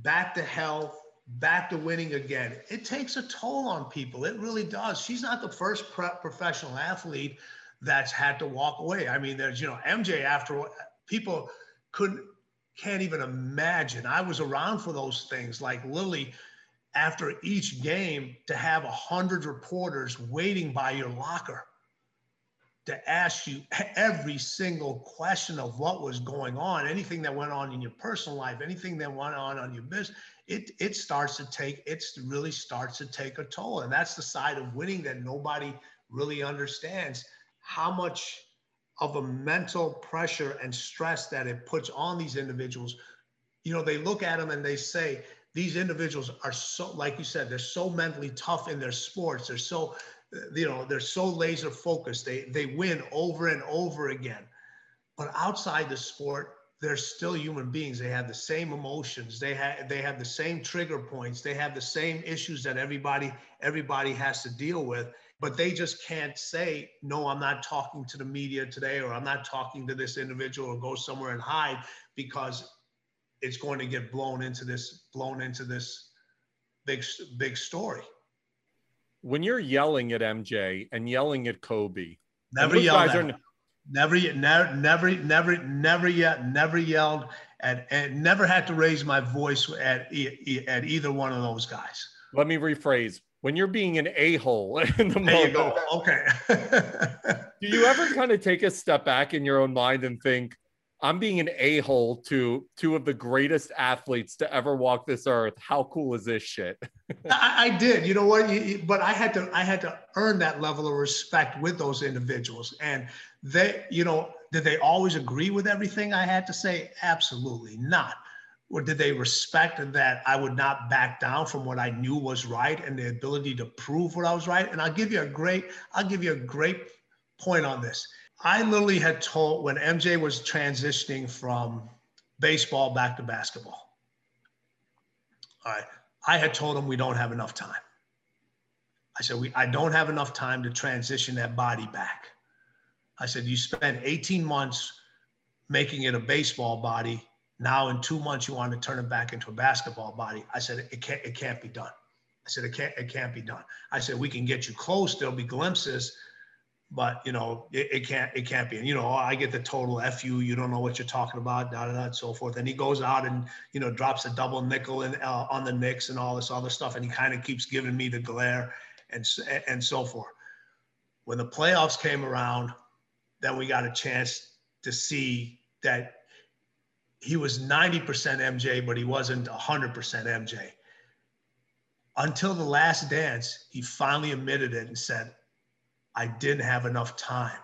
back to health back to winning again. It takes a toll on people. It really does. She's not the first professional athlete that's had to walk away. I mean there's you know mj after people couldn't can't even imagine. I was around for those things like lily after each game to have a hundred reporters waiting by your locker to ask you every single question of what was going on, anything that went on in your personal life, anything that went on on your business, it it starts to take it really starts to take a toll, and that's the side of winning that nobody really understands how much of a mental pressure and stress that it puts on these individuals. You know, they look at them and they say, these individuals are so, like you said, they're so mentally tough in their sports. They're so, you know, they're so laser focused. They they win over and over again. But outside the sport, they're still human beings. They have the same emotions. They have they have the same trigger points. They have the same issues that everybody everybody has to deal with. But they just can't say, no, I'm not talking to the media today, or I'm not talking to this individual, or go somewhere and hide because it's going to get blown into this blown into this big big story. When you're yelling at MJ and yelling at Kobe, never yelled at, are... never, never, never, never, never yet, never yelled at, and never had to raise my voice at at either one of those guys. Let me rephrase. When you're being an a-hole [laughs] in the there you go. Okay. [laughs] do you ever kind of take a step back in your own mind and think, I'm being an a hole to two of the greatest athletes to ever walk this earth. How cool is this shit? [laughs] I, I, did. You know what? You, but I had to. I had to earn that level of respect with those individuals, and they, you know, did they always agree with everything I had to say? Absolutely not. or did they respect that I would not back down from what I knew was right and the ability to prove what I was right? And I'll give you a great, I'll give you a great point on this. I literally had told when MJ was transitioning from baseball back to basketball. All right. I had told him we don't have enough time. I said, we, I don't have enough time to transition that body back. I said, you spent 18 months making it a baseball body. Now in two months, you want to turn it back into a basketball body. I said, it can't, it can't be done. I said, it can't, it can't be done. I said, we can get you close. There'll be glimpses, but you know, it, it can't, it can't be. And you know, I get the total F you, you don't know what you're talking about, da, da, da, and so forth. And he goes out and, you know, drops a double nickel in, uh, on the Knicks and all this other stuff. And he kind of keeps giving me the glare and, and so forth. When the playoffs came around, then we got a chance to see that he was 90% MJ, but he wasn't 100% MJ. Until the last dance, he finally admitted it and said, I didn't have enough time.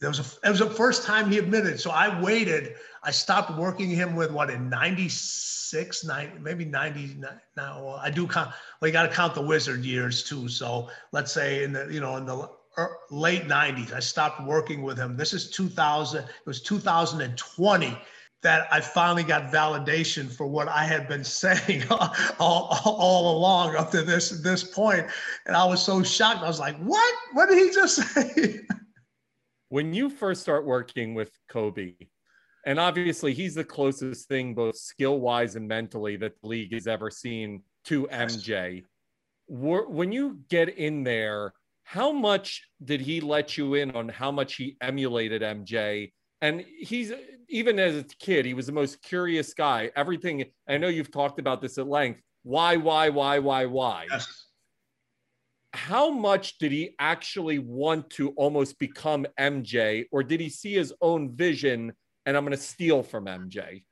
There was a, it was the first time he admitted. So I waited. I stopped working him with what in 96, 90, maybe 90. Now I do count, well, you got to count the wizard years too. So let's say in the, you know, in the er, late 90s, I stopped working with him. This is 2000, it was 2020 that I finally got validation for what I had been saying all, [laughs] all, all, along up to this this point. And I was so shocked. I was like, what? What did he just [laughs] say? when you first start working with Kobe, and obviously he's the closest thing, both skill wise and mentally, that the league has ever seen to MJ. When you get in there, how much did he let you in on how much he emulated MJ? And he's even as a kid, he was the most curious guy. Everything I know you've talked about this at length. Why, why, why, why, why? Yes how much did he actually want to almost become MJ, or did he see his own vision and I'm going to steal from MJ?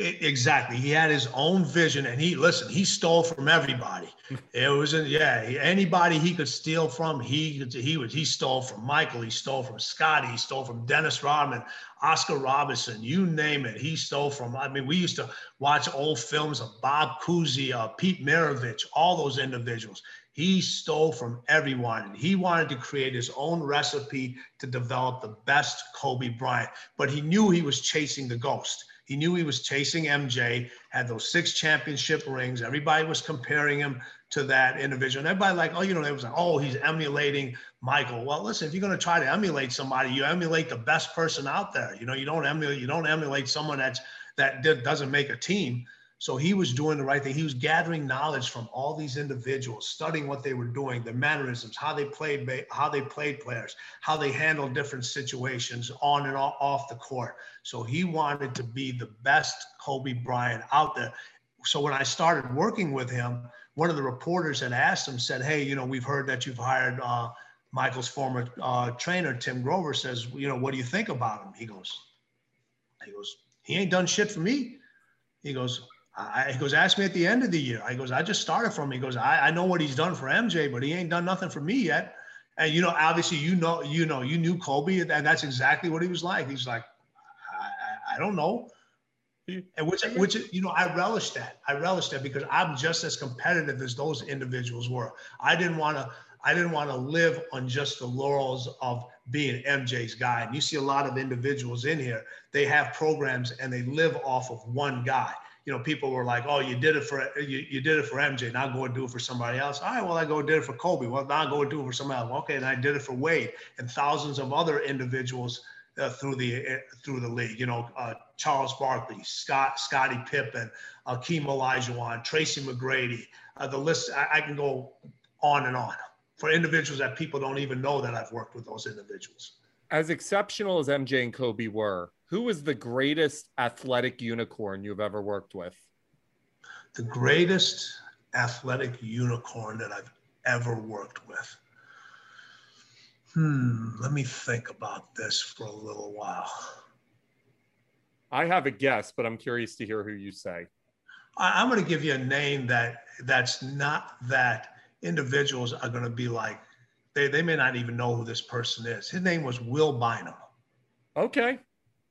Exactly. He had his own vision, and he listen. He stole from everybody. [laughs] It was yeah. Anybody he could steal from, he he was he stole from Michael. He stole from Scottie. He stole from Dennis Rodman, Oscar Robinson. You name it. He stole from. I mean, we used to watch old films of Bob Cousy, uh, Pete Maravich, all those individuals. He stole from everyone and he wanted to create his own recipe to develop the best Kobe Bryant. But he knew he was chasing the ghost. He knew he was chasing MJ, had those six championship rings. Everybody was comparing him to that individual. And everybody like, oh, you know, they was like, oh, he's emulating Michael. Well, listen, if you're going to try to emulate somebody, you emulate the best person out there. You know, you don't emulate, you don't emulate someone that's that doesn't make a team. So he was doing the right thing. He was gathering knowledge from all these individuals, studying what they were doing, their mannerisms, how they played, how they played players, how they handled different situations on and off the court. So he wanted to be the best Kobe Bryant out there. So when I started working with him, one of the reporters had asked him, said, "Hey, you know, we've heard that you've hired uh, Michael's former uh, trainer, Tim Grover. Says, you know, what do you think about him?" He goes, "He goes, he ain't done shit for me." He goes, I, he goes, ask me at the end of the year. I goes, I just started from. him. He goes, I, I know what he's done for MJ, but he ain't done nothing for me yet. And you know, obviously, you know, you know, you knew Kobe, and that's exactly what he was like. He's like, I, I, I don't know. And which, which, you know, I relish that. I relish that because I'm just as competitive as those individuals were. I didn't want to, I didn't want to live on just the laurels of being MJ's guy. And you see a lot of individuals in here, they have programs and they live off of one guy you know, people were like, "Oh, you did it for you, you did it for MJ. Now go and do it for somebody else." All right, well, I go and did it for Kobe. Well, now I go and do it for somebody else. Okay, and I did it for Wade and thousands of other individuals uh, through the uh, through the league. You know, uh, Charles Barkley, Scott Scottie Pippen, Akeem Olajuwon, Tracy McGrady. Uh, the list I, I can go on and on for individuals that people don't even know that I've worked with those individuals. As exceptional as MJ and Kobe were, who is the greatest athletic unicorn you've ever worked with? The greatest athletic unicorn that I've ever worked with. Hmm, let me think about this for a little while. I have a guess, but I'm curious to hear who you say. I, am going to give you a name that that's not that individuals are going to be like they, they may not even know who this person is. His name was Will Bynum. Okay.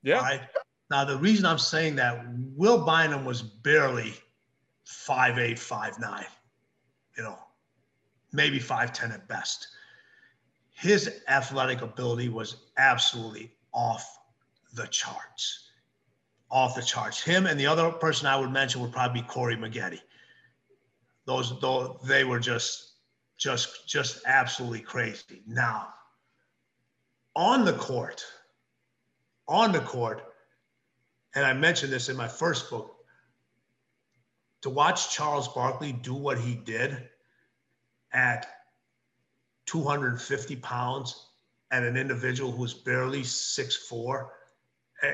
Yeah. Right? Now, the reason I'm saying that, Will Bynum was barely five eight, five nine, you know, maybe 5'10 at best. His athletic ability was absolutely off the charts. Off the charts. Him and the other person I would mention would probably be Corey Maggette. Those, though, they were just, just, just absolutely crazy. Now, on the court, on the court, and I mentioned this in my first book, to watch Charles Barkley do what he did at 250 pounds and an individual who was barely six four,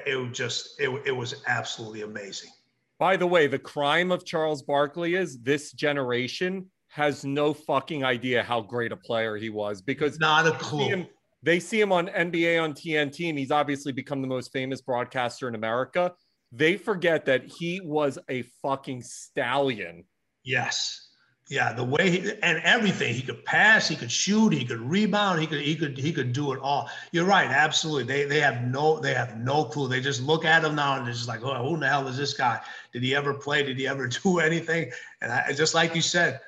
it was just it, it was absolutely amazing. By the way, the crime of Charles Barkley is this generation has no fucking idea how great a player he was because not a clue. They see him on NBA on TNT, and he's obviously become the most famous broadcaster in America. They forget that he was a fucking stallion. Yes. Yeah, the way he, and everything he could pass, he could shoot, he could rebound, he could he could he could do it all. You're right, absolutely. They they have no they have no clue. They just look at him now and they're just like, oh, who the hell is this guy? Did he ever play? Did he ever [laughs] do anything? And I, just like you said,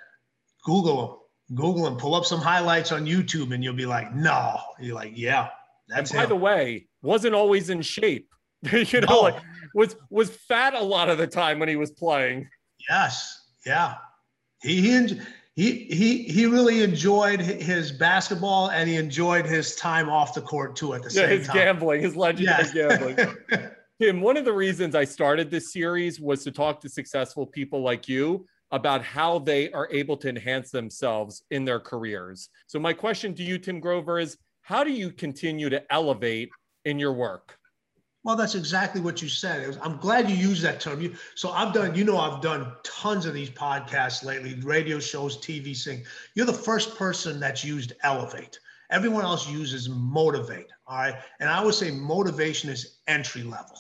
Google him, Google and pull up some highlights on YouTube, and you'll be like, no. You're like, yeah, that's. And by him. the way, wasn't always in shape. [laughs] you know, no. like was was fat a lot of the time when he was playing. Yes, yeah. He he he he he really enjoyed his basketball and he enjoyed his time off the court too at the yeah, same his time. gambling, his legendary yes. gambling. [laughs] Tim, one of the reasons I started this series was to talk to successful people like you about how they are able to enhance themselves in their careers. So my question to you, Tim Grover, is how do you continue to elevate in your work? Well, that's exactly what you said. I'm glad you used that term. You, so I've done, you know, I've done tons of these podcasts lately, radio shows, TV sing. You're the first person that's used elevate. Everyone else uses motivate. All right. And I would say motivation is entry level.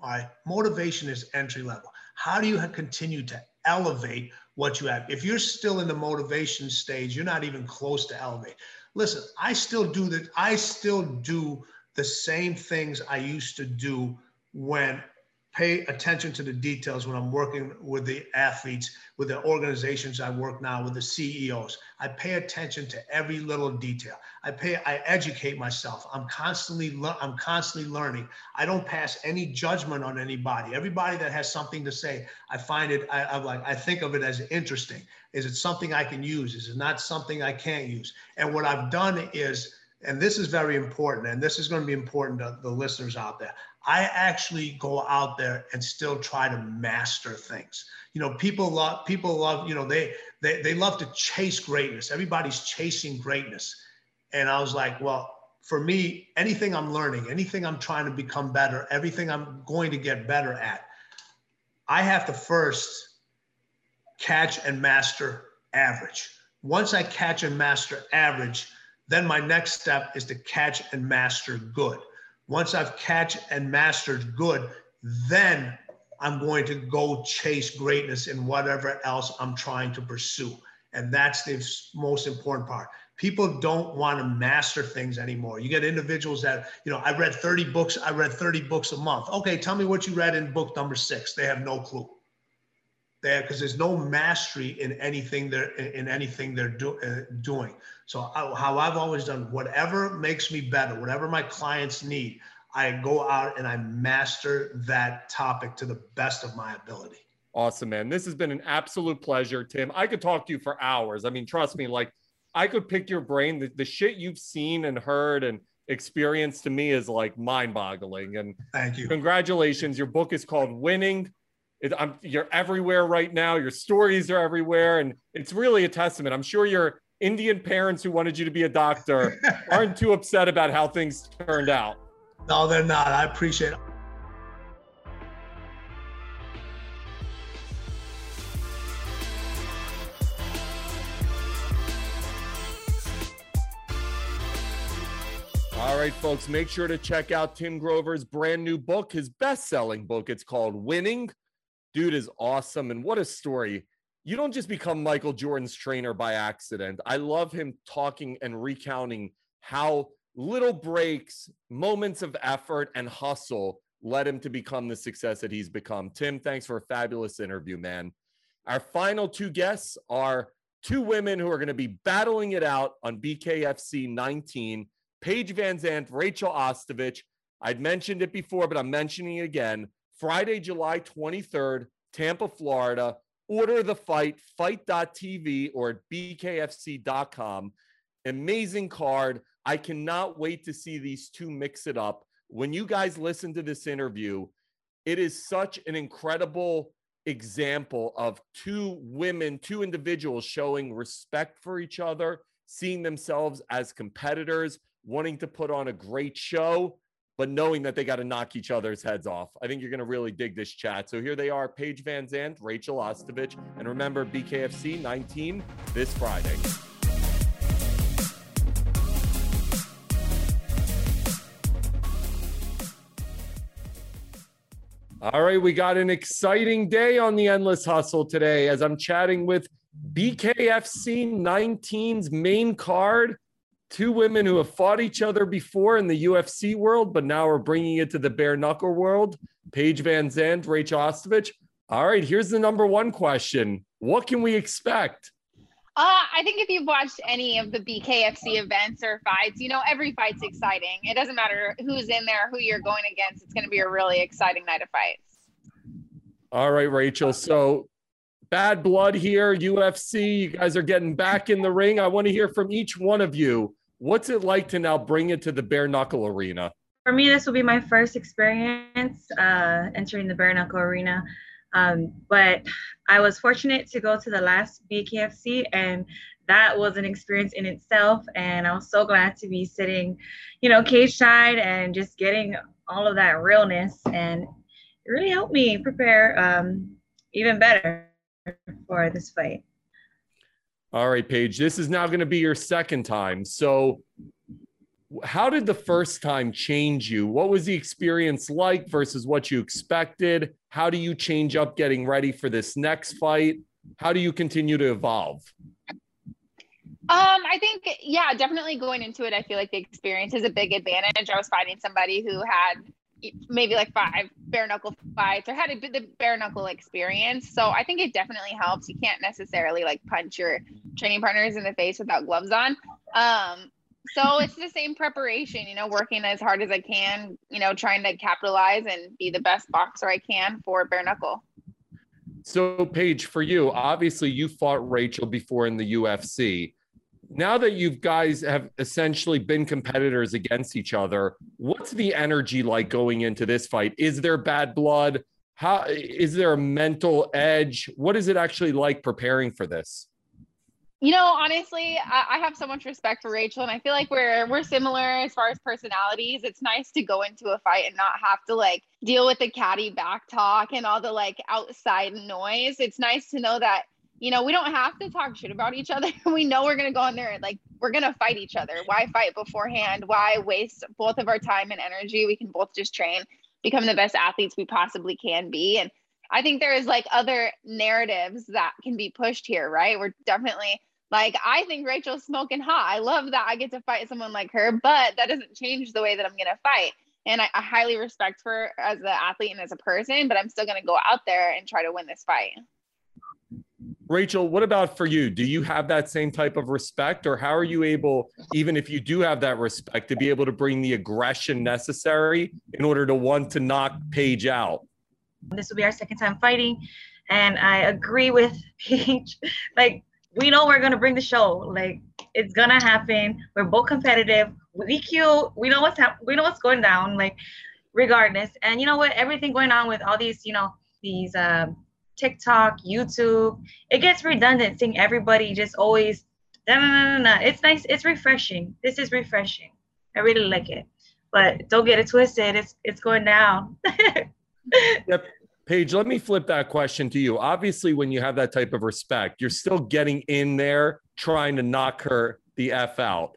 All right. Motivation is entry level. How do you continue to elevate what you have? If you're still in the motivation stage, you're not even close to elevate. Listen, I still do that. I still do the same things I used to do when pay attention to the details when I'm working with the athletes, with the organizations I work now, with the CEOs. I pay attention to every little detail. I pay, I educate myself. I'm constantly, I'm constantly learning. I don't pass any judgment on anybody. Everybody that has something to say, I find it, I, I'm like, I think of it as interesting. Is it something I can use? Is it not something I can't use? And what I've done is and this is very important, and this is going to be important to the listeners out there. I actually go out there and still try to master things. You know, people love people love, you know, they they they love to chase greatness. Everybody's chasing greatness. And I was like, well, for me, anything I'm learning, anything I'm trying to become better, everything I'm going to get better at, I have to first catch and master average. Once I catch and master average, then my next step is to catch and master good. Once I've catch and mastered good, then I'm going to go chase greatness in whatever else I'm trying to pursue. And that's the most important part. People don't want to master things anymore. You get individuals that, you know, I read 30 books, I read 30 books a month. Okay, tell me what you read in book number six. They have no clue there because there's no mastery in anything they're in anything they're do, uh, doing. So I, how I've always done, whatever makes me better, whatever my clients need, I go out and I master that topic to the best of my ability. Awesome, man. This has been an absolute pleasure, Tim. I could talk to you for hours. I mean, trust me, like I could pick your brain. The, the shit you've seen and heard and experienced to me is like mind boggling. And thank you. Congratulations. Your book is called Winning it, you're everywhere right now. Your stories are everywhere, and it's really a testament. I'm sure your Indian parents who wanted you to be a doctor [laughs] aren't too upset about how things turned out. No, they're not. I appreciate it. All right, folks, make sure to check out Tim Grover's brand new book, his best selling book. It's called Winning dude is awesome. And what a story. You don't just become Michael Jordan's trainer by accident. I love him talking and recounting how little breaks, moments of effort, and hustle led him to become the success that he's become. Tim, thanks for a fabulous interview, man. Our final two guests are two women who are going to be battling it out on BKFC 19 Paige Van VanZant, Rachel Ostovich. I'd mentioned it before, but I'm mentioning it again. Friday, July 23rd, Tampa, Florida. Order the fight, fite.tv or at bkfc.com. Amazing card. I cannot wait to see these two mix it up. When you guys listen to this interview, it is such an incredible example of two women, two individuals showing respect for each other, seeing themselves as competitors, wanting to put on a great show, but knowing that they got to knock each other's heads off. I think you're going to really dig this chat. So here they are Paige VanZant, Rachel Ostovich, and remember BKFC 19 this Friday. All right, we got an exciting day on the Endless Hustle today as I'm chatting with BKFC 19's main card. Two women who have fought each other before in the UFC world, but now are bringing it to the bare knuckle world. Paige VanZant, Rachel Ostovich. All right, here's the number one question What can we expect? Uh, I think if you've watched any of the BKFC events or fights, you know, every fight's exciting. It doesn't matter who's in there, who you're going against. It's going to be a really exciting night of fights. All right, Rachel. So bad blood here, UFC. You guys are getting back in the ring. I want to hear from each one of you. What's it like to now bring it to the bare knuckle arena? For me, this will be my first experience uh, entering the bare knuckle arena. Um, but I was fortunate to go to the last BKFC, and that was an experience in itself. And I was so glad to be sitting, you know, cage side and just getting all of that realness. And it really helped me prepare um, even better for this fight. All right, Paige, this is now going to be your second time. So, how did the first time change you? What was the experience like versus what you expected? How do you change up getting ready for this next fight? How do you continue to evolve? Um, I think, yeah, definitely going into it, I feel like the experience is a big advantage. I was fighting somebody who had maybe like five bare knuckle fights or had a, bit the bare knuckle experience. So I think it definitely helps. You can't necessarily like punch your training partners in the face without gloves on. Um, so it's the same preparation, you know, working as hard as I can, you know, trying to capitalize and be the best boxer I can for bare knuckle. So, Paige, for you, obviously you fought Rachel before in the UFC. Now that you guys have essentially been competitors against each other, what's the energy like going into this fight? Is there bad blood? How is there a mental edge? What is it actually like preparing for this? You know, honestly, I, I, have so much respect for Rachel, and I feel like we're we're similar as far as personalities. It's nice to go into a fight and not have to like deal with the catty back talk and all the like outside noise. It's nice to know that you know we don't have to talk shit about each other. [laughs] we know we're gonna go in there and like we're gonna fight each other. Why fight beforehand? Why waste both of our time and energy? We can both just train, become the best athletes we possibly can be, and I think there is like other narratives that can be pushed here, right? We're definitely like I think Rachel's smoking hot. I love that I get to fight someone like her, but that doesn't change the way that I'm gonna fight. And I, I highly respect her as an athlete and as a person, but I'm still gonna go out there and try to win this fight. Rachel, what about for you? Do you have that same type of respect, or how are you able, even if you do have that respect, to be able to bring the aggression necessary in order to want to knock Paige out? This will be our second time fighting, and I agree with [laughs] Paige. like we know we're gonna bring the show. Like it's gonna happen. We're both competitive. We cute. We know what's hap- we know what's going down. Like regardless. And you know what? Everything going on with all these, you know, these um, TikTok, YouTube, it gets redundant seeing everybody just always. No, no, no, no. It's nice. It's refreshing. This is refreshing. I really like it. But don't get it twisted. It's it's going down. [laughs] yep. Paige, let me flip that question to you. Obviously, when you have that type of respect, you're still getting in there trying to knock her the F out.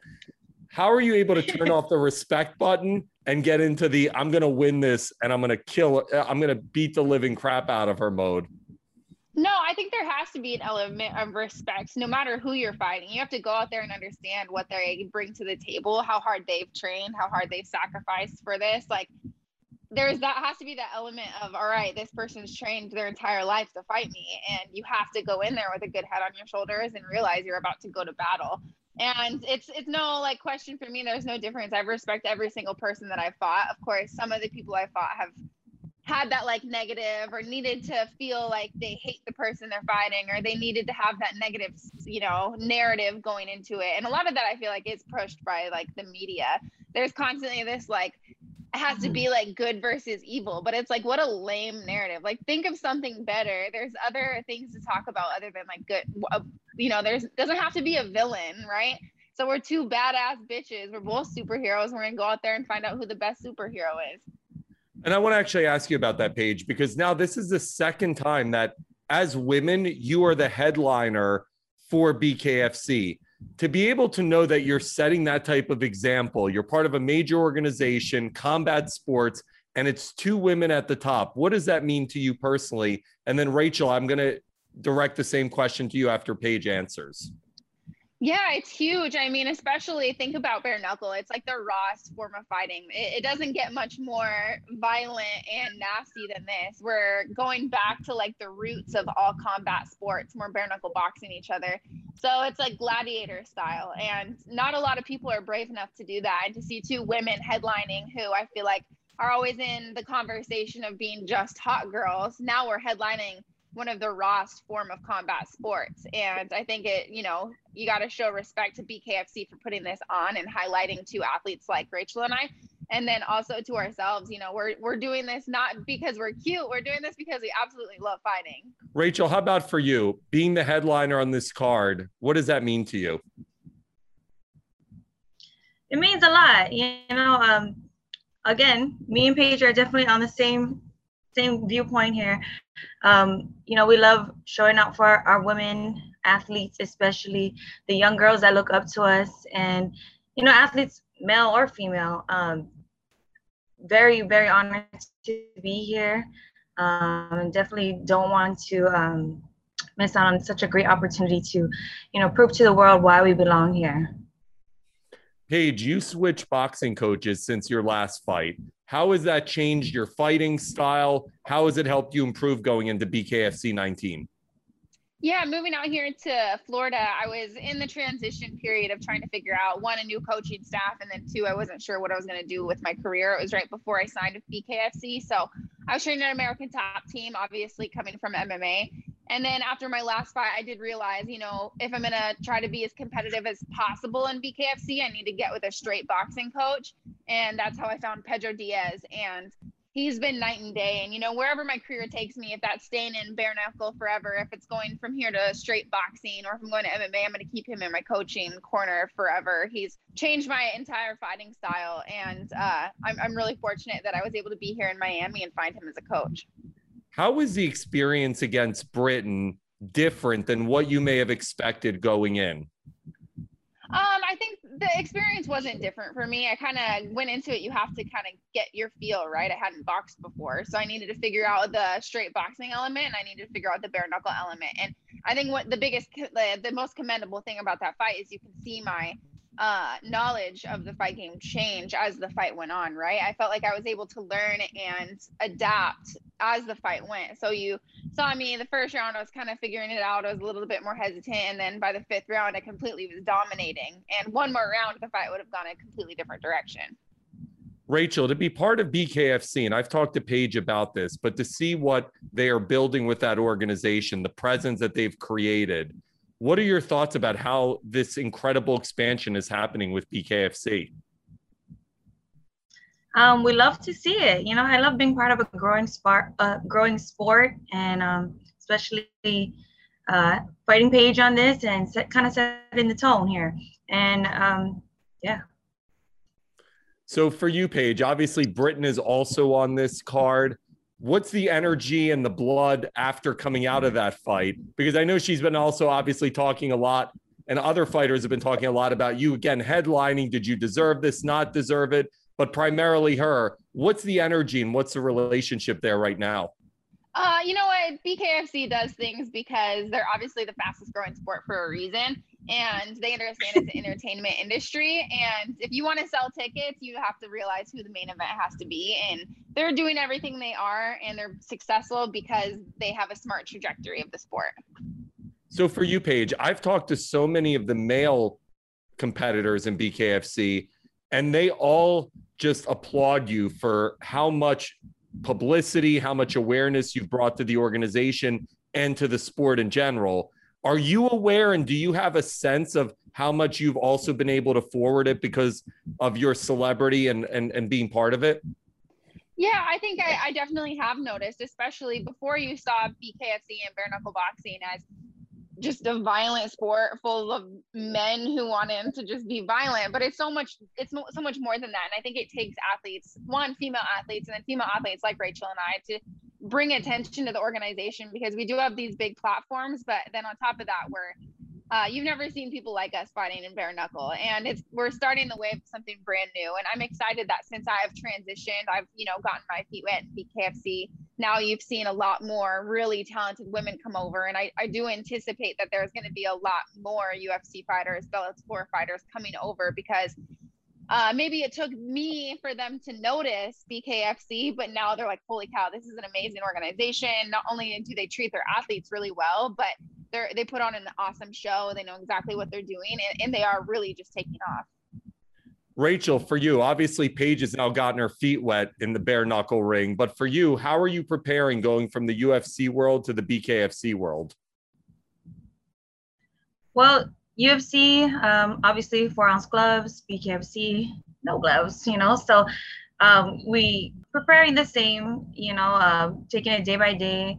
How are you able to turn off the respect button and get into the I'm going to win this and I'm going to kill, I'm going to beat the living crap out of her mode? No, I think there has to be an element of respect no matter who you're fighting. You have to go out there and understand what they bring to the table, how hard they've trained, how hard they've sacrificed for this. Like, there's that has to be that element of all right this person's trained their entire life to fight me and you have to go in there with a good head on your shoulders and realize you're about to go to battle and it's it's no like question for me there's no difference i respect every single person that i fought of course some of the people i fought have had that like negative or needed to feel like they hate the person they're fighting or they needed to have that negative you know narrative going into it. And a lot of that i feel like is pushed by like the media. There's constantly this like it has to be like good versus evil but it's like what a lame narrative. Like think of something better. There's other things to talk about other than like good uh, you know there's doesn't have to be a villain right? So we're two badass bitches. We're both superheroes. We're gonna go out there and find out who the best superhero is and i want to actually ask you about that Paige because now this is the second time that as women you are the headliner for bkfc to be able to know that you're setting that type of example, you're part of a major organization, combat sports, and it's two women at the top. What does that mean to you personally? And then, Rachel, I'm going to direct the same question to you after Paige answers. Yeah, it's huge. I mean, especially think about bare knuckle. It's like the rawest form of fighting. It, it, doesn't get much more violent and nasty than this. We're going back to like the roots of all combat sports. We're bare knuckle boxing each other. So it's like gladiator style. And not a lot of people are brave enough to do that. And to see two women headlining who I feel like are always in the conversation of being just hot girls. Now we're headlining one of the rawest form of combat sports. And I think it, you know, you got to show respect to BKFC for putting this on and highlighting two athletes like Rachel and I. And then also to ourselves, you know, we're we're doing this not because we're cute. We're doing this because we absolutely love fighting. Rachel, how about for you? Being the headliner on this card, what does that mean to you? It means a lot. You know, um, again, me and Paige are definitely on the same same viewpoint here. Um, you know, we love showing out for our, women athletes, especially the young girls that look up to us, and you know, athletes, male or female. Um, very, very honored to be here. Um, definitely don't want to um, miss out on such a great opportunity to, you know, prove to the world why we belong here. Paige, you switched boxing coaches since your last fight. How has that changed your fighting style? How has it helped you improve going into BKFC 19? Yeah, moving out here to Florida, I was in the transition period of trying to figure out one, a new coaching staff, and then two, I wasn't sure what I was going to do with my career. It was right before I signed with BKFC. So I was training an American top team, obviously coming from MMA. And then after my last fight, I did realize, you know, if I'm going to try to be as competitive as possible in BKFC, I need to get with a straight boxing coach. And that's how I found Pedro Diaz. And he's been night and day. And, you know, wherever my career takes me, if that's staying in bare knuckle forever, if it's going from here to straight boxing, or if I'm going to MMA, I'm going to keep him in my coaching corner forever. He's changed my entire fighting style. And uh, I'm, I'm really fortunate that I was able to be here in Miami and find him as a coach. How was the experience against Britain different than what you may have expected going in? Um, I think the experience wasn't different for me. I kind of went into it. You have to kind of get your feel right. I hadn't boxed before, so I needed to figure out the straight boxing element, and I needed to figure out the bare knuckle element. And I think what the biggest, the, the most commendable thing about that fight is you can see my uh, knowledge of the fight game change as the fight went on, right? I felt like I was able to learn and adapt as the fight went. So you saw me the first round, I was kind of figuring it out. I was a little bit more hesitant. And then by the fifth round, I completely was dominating. And one more round, the fight would have gone a completely different direction. Rachel, to be part of BKFC, and I've talked to Paige about this, but to see what they are building with that organization, the presence that they've created, what are your thoughts about how this incredible expansion is happening with BKFC? Um, we love to see it. You know, I love being part of a growing sport, uh, growing sport, and um, especially uh, fighting Paige on this and set, kind of setting the tone here. And um, yeah. So for you, Paige, obviously Britain is also on this card what's the energy and the blood after coming out of that fight? Because I know she's been also obviously talking a lot, and other fighters have been talking a lot about you again headlining. Did you deserve this? Not deserve it? But primarily her. What's the energy and what's the relationship there right now? Uh, you know what? BKFC does things because they're obviously the fastest growing sport for a reason. and they understand it's an [laughs] entertainment industry. And if you want to sell tickets, you have to realize who the main event has to be. And they're doing everything they are, and they're successful because they have a smart trajectory of the sport. So for you, Paige, I've talked to so many of the male competitors in BKFC, and they all just applaud you for how much publicity, how much awareness you've brought to the organization and to the sport in general. Are you aware and do you have a sense of how much you've also been able to forward it because of your celebrity and and, and being part of it? Yeah, I think I, I definitely have noticed, especially before you saw BKFC and bare knuckle boxing as just a violent sport full of men who want him to just be violent but it's so much it's so much more than that and i think it takes athletes one female athletes and then female athletes like rachel and i to bring attention to the organization because we do have these big platforms but then on top of that we're uh, you've never seen people like us fighting in bare knuckle and it's we're starting the wave of something brand new and i'm excited that since i have transitioned i've you know gotten my feet wet in bkfc now you've seen a lot more really talented women come over and i, I do anticipate that there's going to be a lot more ufc fighters bellator fighters coming over because uh, maybe it took me for them to notice BKFC, but now they're like, holy cow, this is an amazing organization. Not only do they treat their athletes really well, but they're they put on an awesome show. They know exactly what they're doing, and, and they are really just taking off. Rachel, for you, obviously Paige has now gotten her feet wet in the bare knuckle ring, but for you, how are you preparing going from the UFC world to the BKFC world? Well, UFC, um, obviously four ounce gloves, BKFC, no gloves, you know. So um, we preparing the same, you know, uh, taking it day by day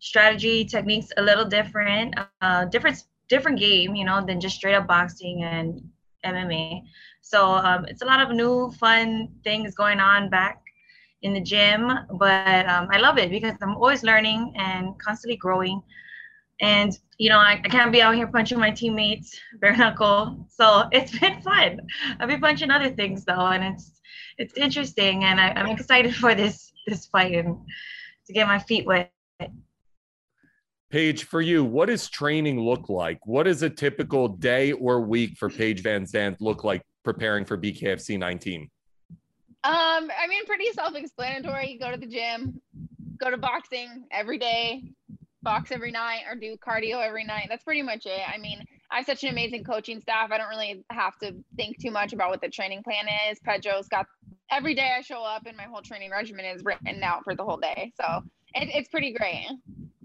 strategy techniques a little different uh different different game you know than just straight up boxing and mma so um, it's a lot of new fun things going on back in the gym but um, i love it because i'm always learning and constantly growing. And you know I, I can't be out here punching my teammates [laughs] bare knuckle. So [laughs] it's been fun. I've been punching other things though and it's it's interesting and I, i'm excited for this this fight and to get my feet wet. Paige, for you, what does training look like? What does a typical day or week for Paige VanZant look like preparing for BKFC 19? Um, I mean, pretty self-explanatory. You go to the gym, go to boxing every day, box every night, or do cardio every night. That's pretty much it. I mean, I have such an amazing coaching staff. I don't really have to think too much about what the training plan is. Pedro's got every day I show up, and my whole training regimen is written out for the whole day. So it, it's pretty great.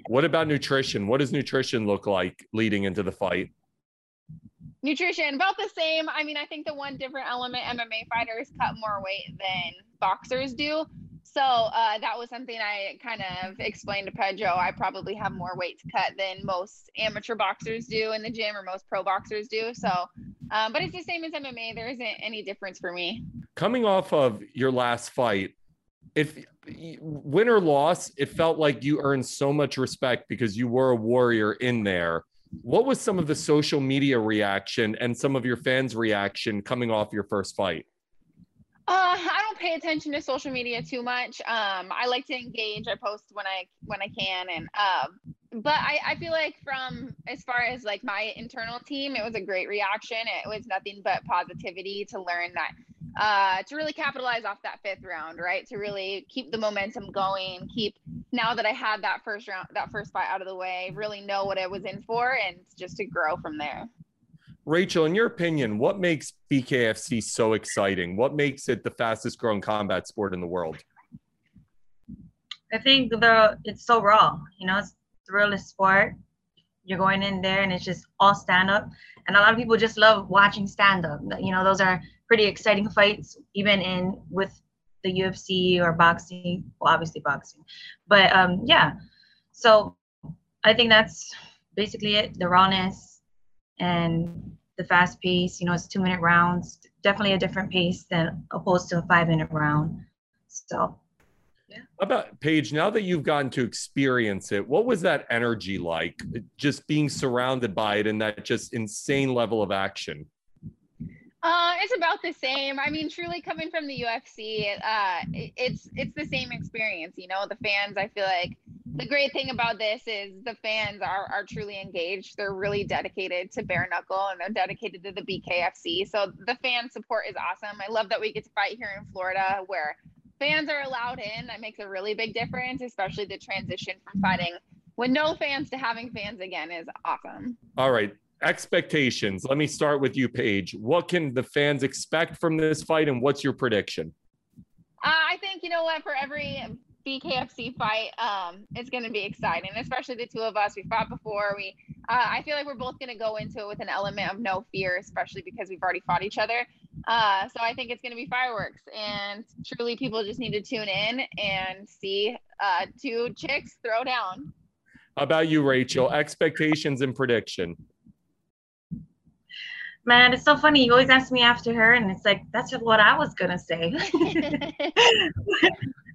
What about nutrition? What does nutrition look like leading into the fight? Nutrition, about the same. I mean, I think the one different element MMA fighters cut more weight than boxers do. So uh, that was something I kind of explained to Pedro. I probably have more weight to cut than most amateur boxers do in the gym or most pro boxers do. So, um, but it's the same as MMA. There isn't any difference for me. Coming off of your last fight, if win or loss, it felt like you earned so much respect because you were a warrior in there. What was some of the social media reaction and some of your fans' reaction coming off your first fight? Uh, I don't pay attention to social media too much. Um, I like to engage. I post when I when I can, and um, but I, I feel like from as far as like my internal team, it was a great reaction. It was nothing but positivity to learn that uh, to really capitalize off that fifth round, right? To really keep the momentum going, keep now that I had that first round, that first fight out of the way, really know what I was in for, and just to grow from there. Rachel, in your opinion, what makes BKFC so exciting? What makes it the fastest growing combat sport in the world? I think the it's so raw. You know, it's the realest sport. You're going in there and it's just all stand up. And a lot of people just love watching stand up. You know, those are pretty exciting fights, even in with the UFC or boxing. Well, obviously boxing, but um, yeah. So I think that's basically it. The rawness and the fast pace. You know, it's two minute rounds. Definitely a different pace than opposed to a five minute round. So. Yeah. About Paige? Now that you've gotten to experience it, what was that energy like? Just being surrounded by it and that just insane level of action. Uh, it's about the same. I mean, truly coming from the UFC, uh, it's it's the same experience. You know, the fans. I feel like the great thing about this is the fans are are truly engaged. They're really dedicated to bare knuckle and they're dedicated to the BKFC. So the fan support is awesome. I love that we get to fight here in Florida where fans are allowed in. That makes a really big difference, especially the transition from fighting with no fans to having fans again is awesome. All right. Expectations. Let me start with you, Paige. What can the fans expect from this fight and what's your prediction? Uh, I think, you know what, for every BKFC fight, um, it's going to be exciting, especially the two of us. We fought before. We, uh, I feel like we're both going to go into it with an element of no fear, especially because we've already fought each other. Uh, so I think it's going to be fireworks, and truly, people just need to tune in and see uh, two chicks throw down. How about you, Rachel? Expectations and prediction. Man, it's so funny. You always ask me after her, and it's like that's what I was gonna say. [laughs]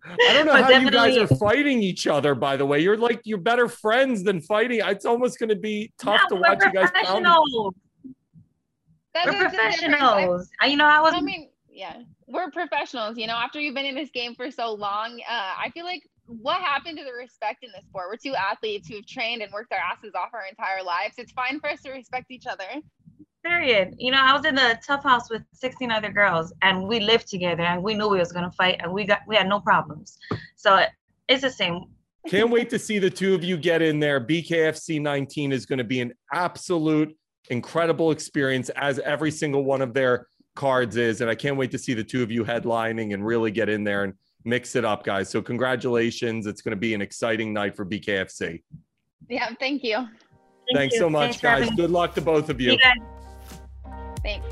I don't know but how you guys are fighting each other. By the way, you're like you're better friends than fighting. It's almost going to be tough to watch you guys. Pound. We're professionals. I, you know, I was. I mean, yeah, we're professionals. You know, after you've been in this game for so long, uh, I feel like what happened to the respect in this sport? We're two athletes who've trained and worked our asses off our entire lives. It's fine for us to respect each other. Period. You know, I was in the TUF house with 16 other girls and we lived together and we knew we was gonna fight and we got we had no problems. So it's the same. Can't wait to see the two of you get in there. BKFC 19 is going to be an absolute incredible experience as every single one of their cards is. And I can't wait to see the two of you headlining and really get in there and mix it up, guys. So congratulations. It's going to be an exciting night for BKFC. Yeah, thank you. Thank Thanks you. so much, Thanks guys. Good luck to both of you. Thanks.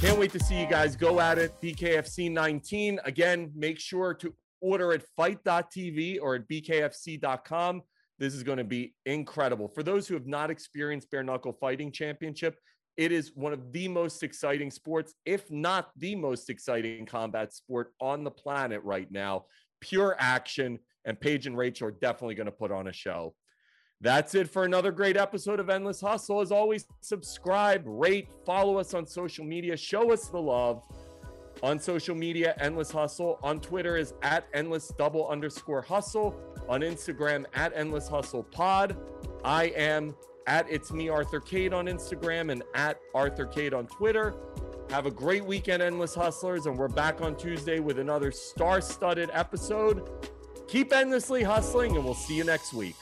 Can't wait to see you guys go at it. BKFC 19. Again, make sure to order at fite.tv or at bkfc.com. This is going to be incredible. For those who have not experienced bare knuckle fighting championship, it is one of the most exciting sports, if not the most exciting combat sport on the planet right now. Pure action. And Paige and Rachel are definitely going to put on a show. That's it for another great episode of Endless Hustle. As always, subscribe, rate, follow us on social media, show us the love. On social media, Endless Hustle. On Twitter is at endless double underscore hustle. On Instagram, at endless hustle pod. I am at it's me, Arthur Kade on Instagram and at Arthur Kade on Twitter. Have a great weekend, Endless Hustlers, and we're back on Tuesday with another star studded episode. Keep endlessly hustling, and we'll see you next week.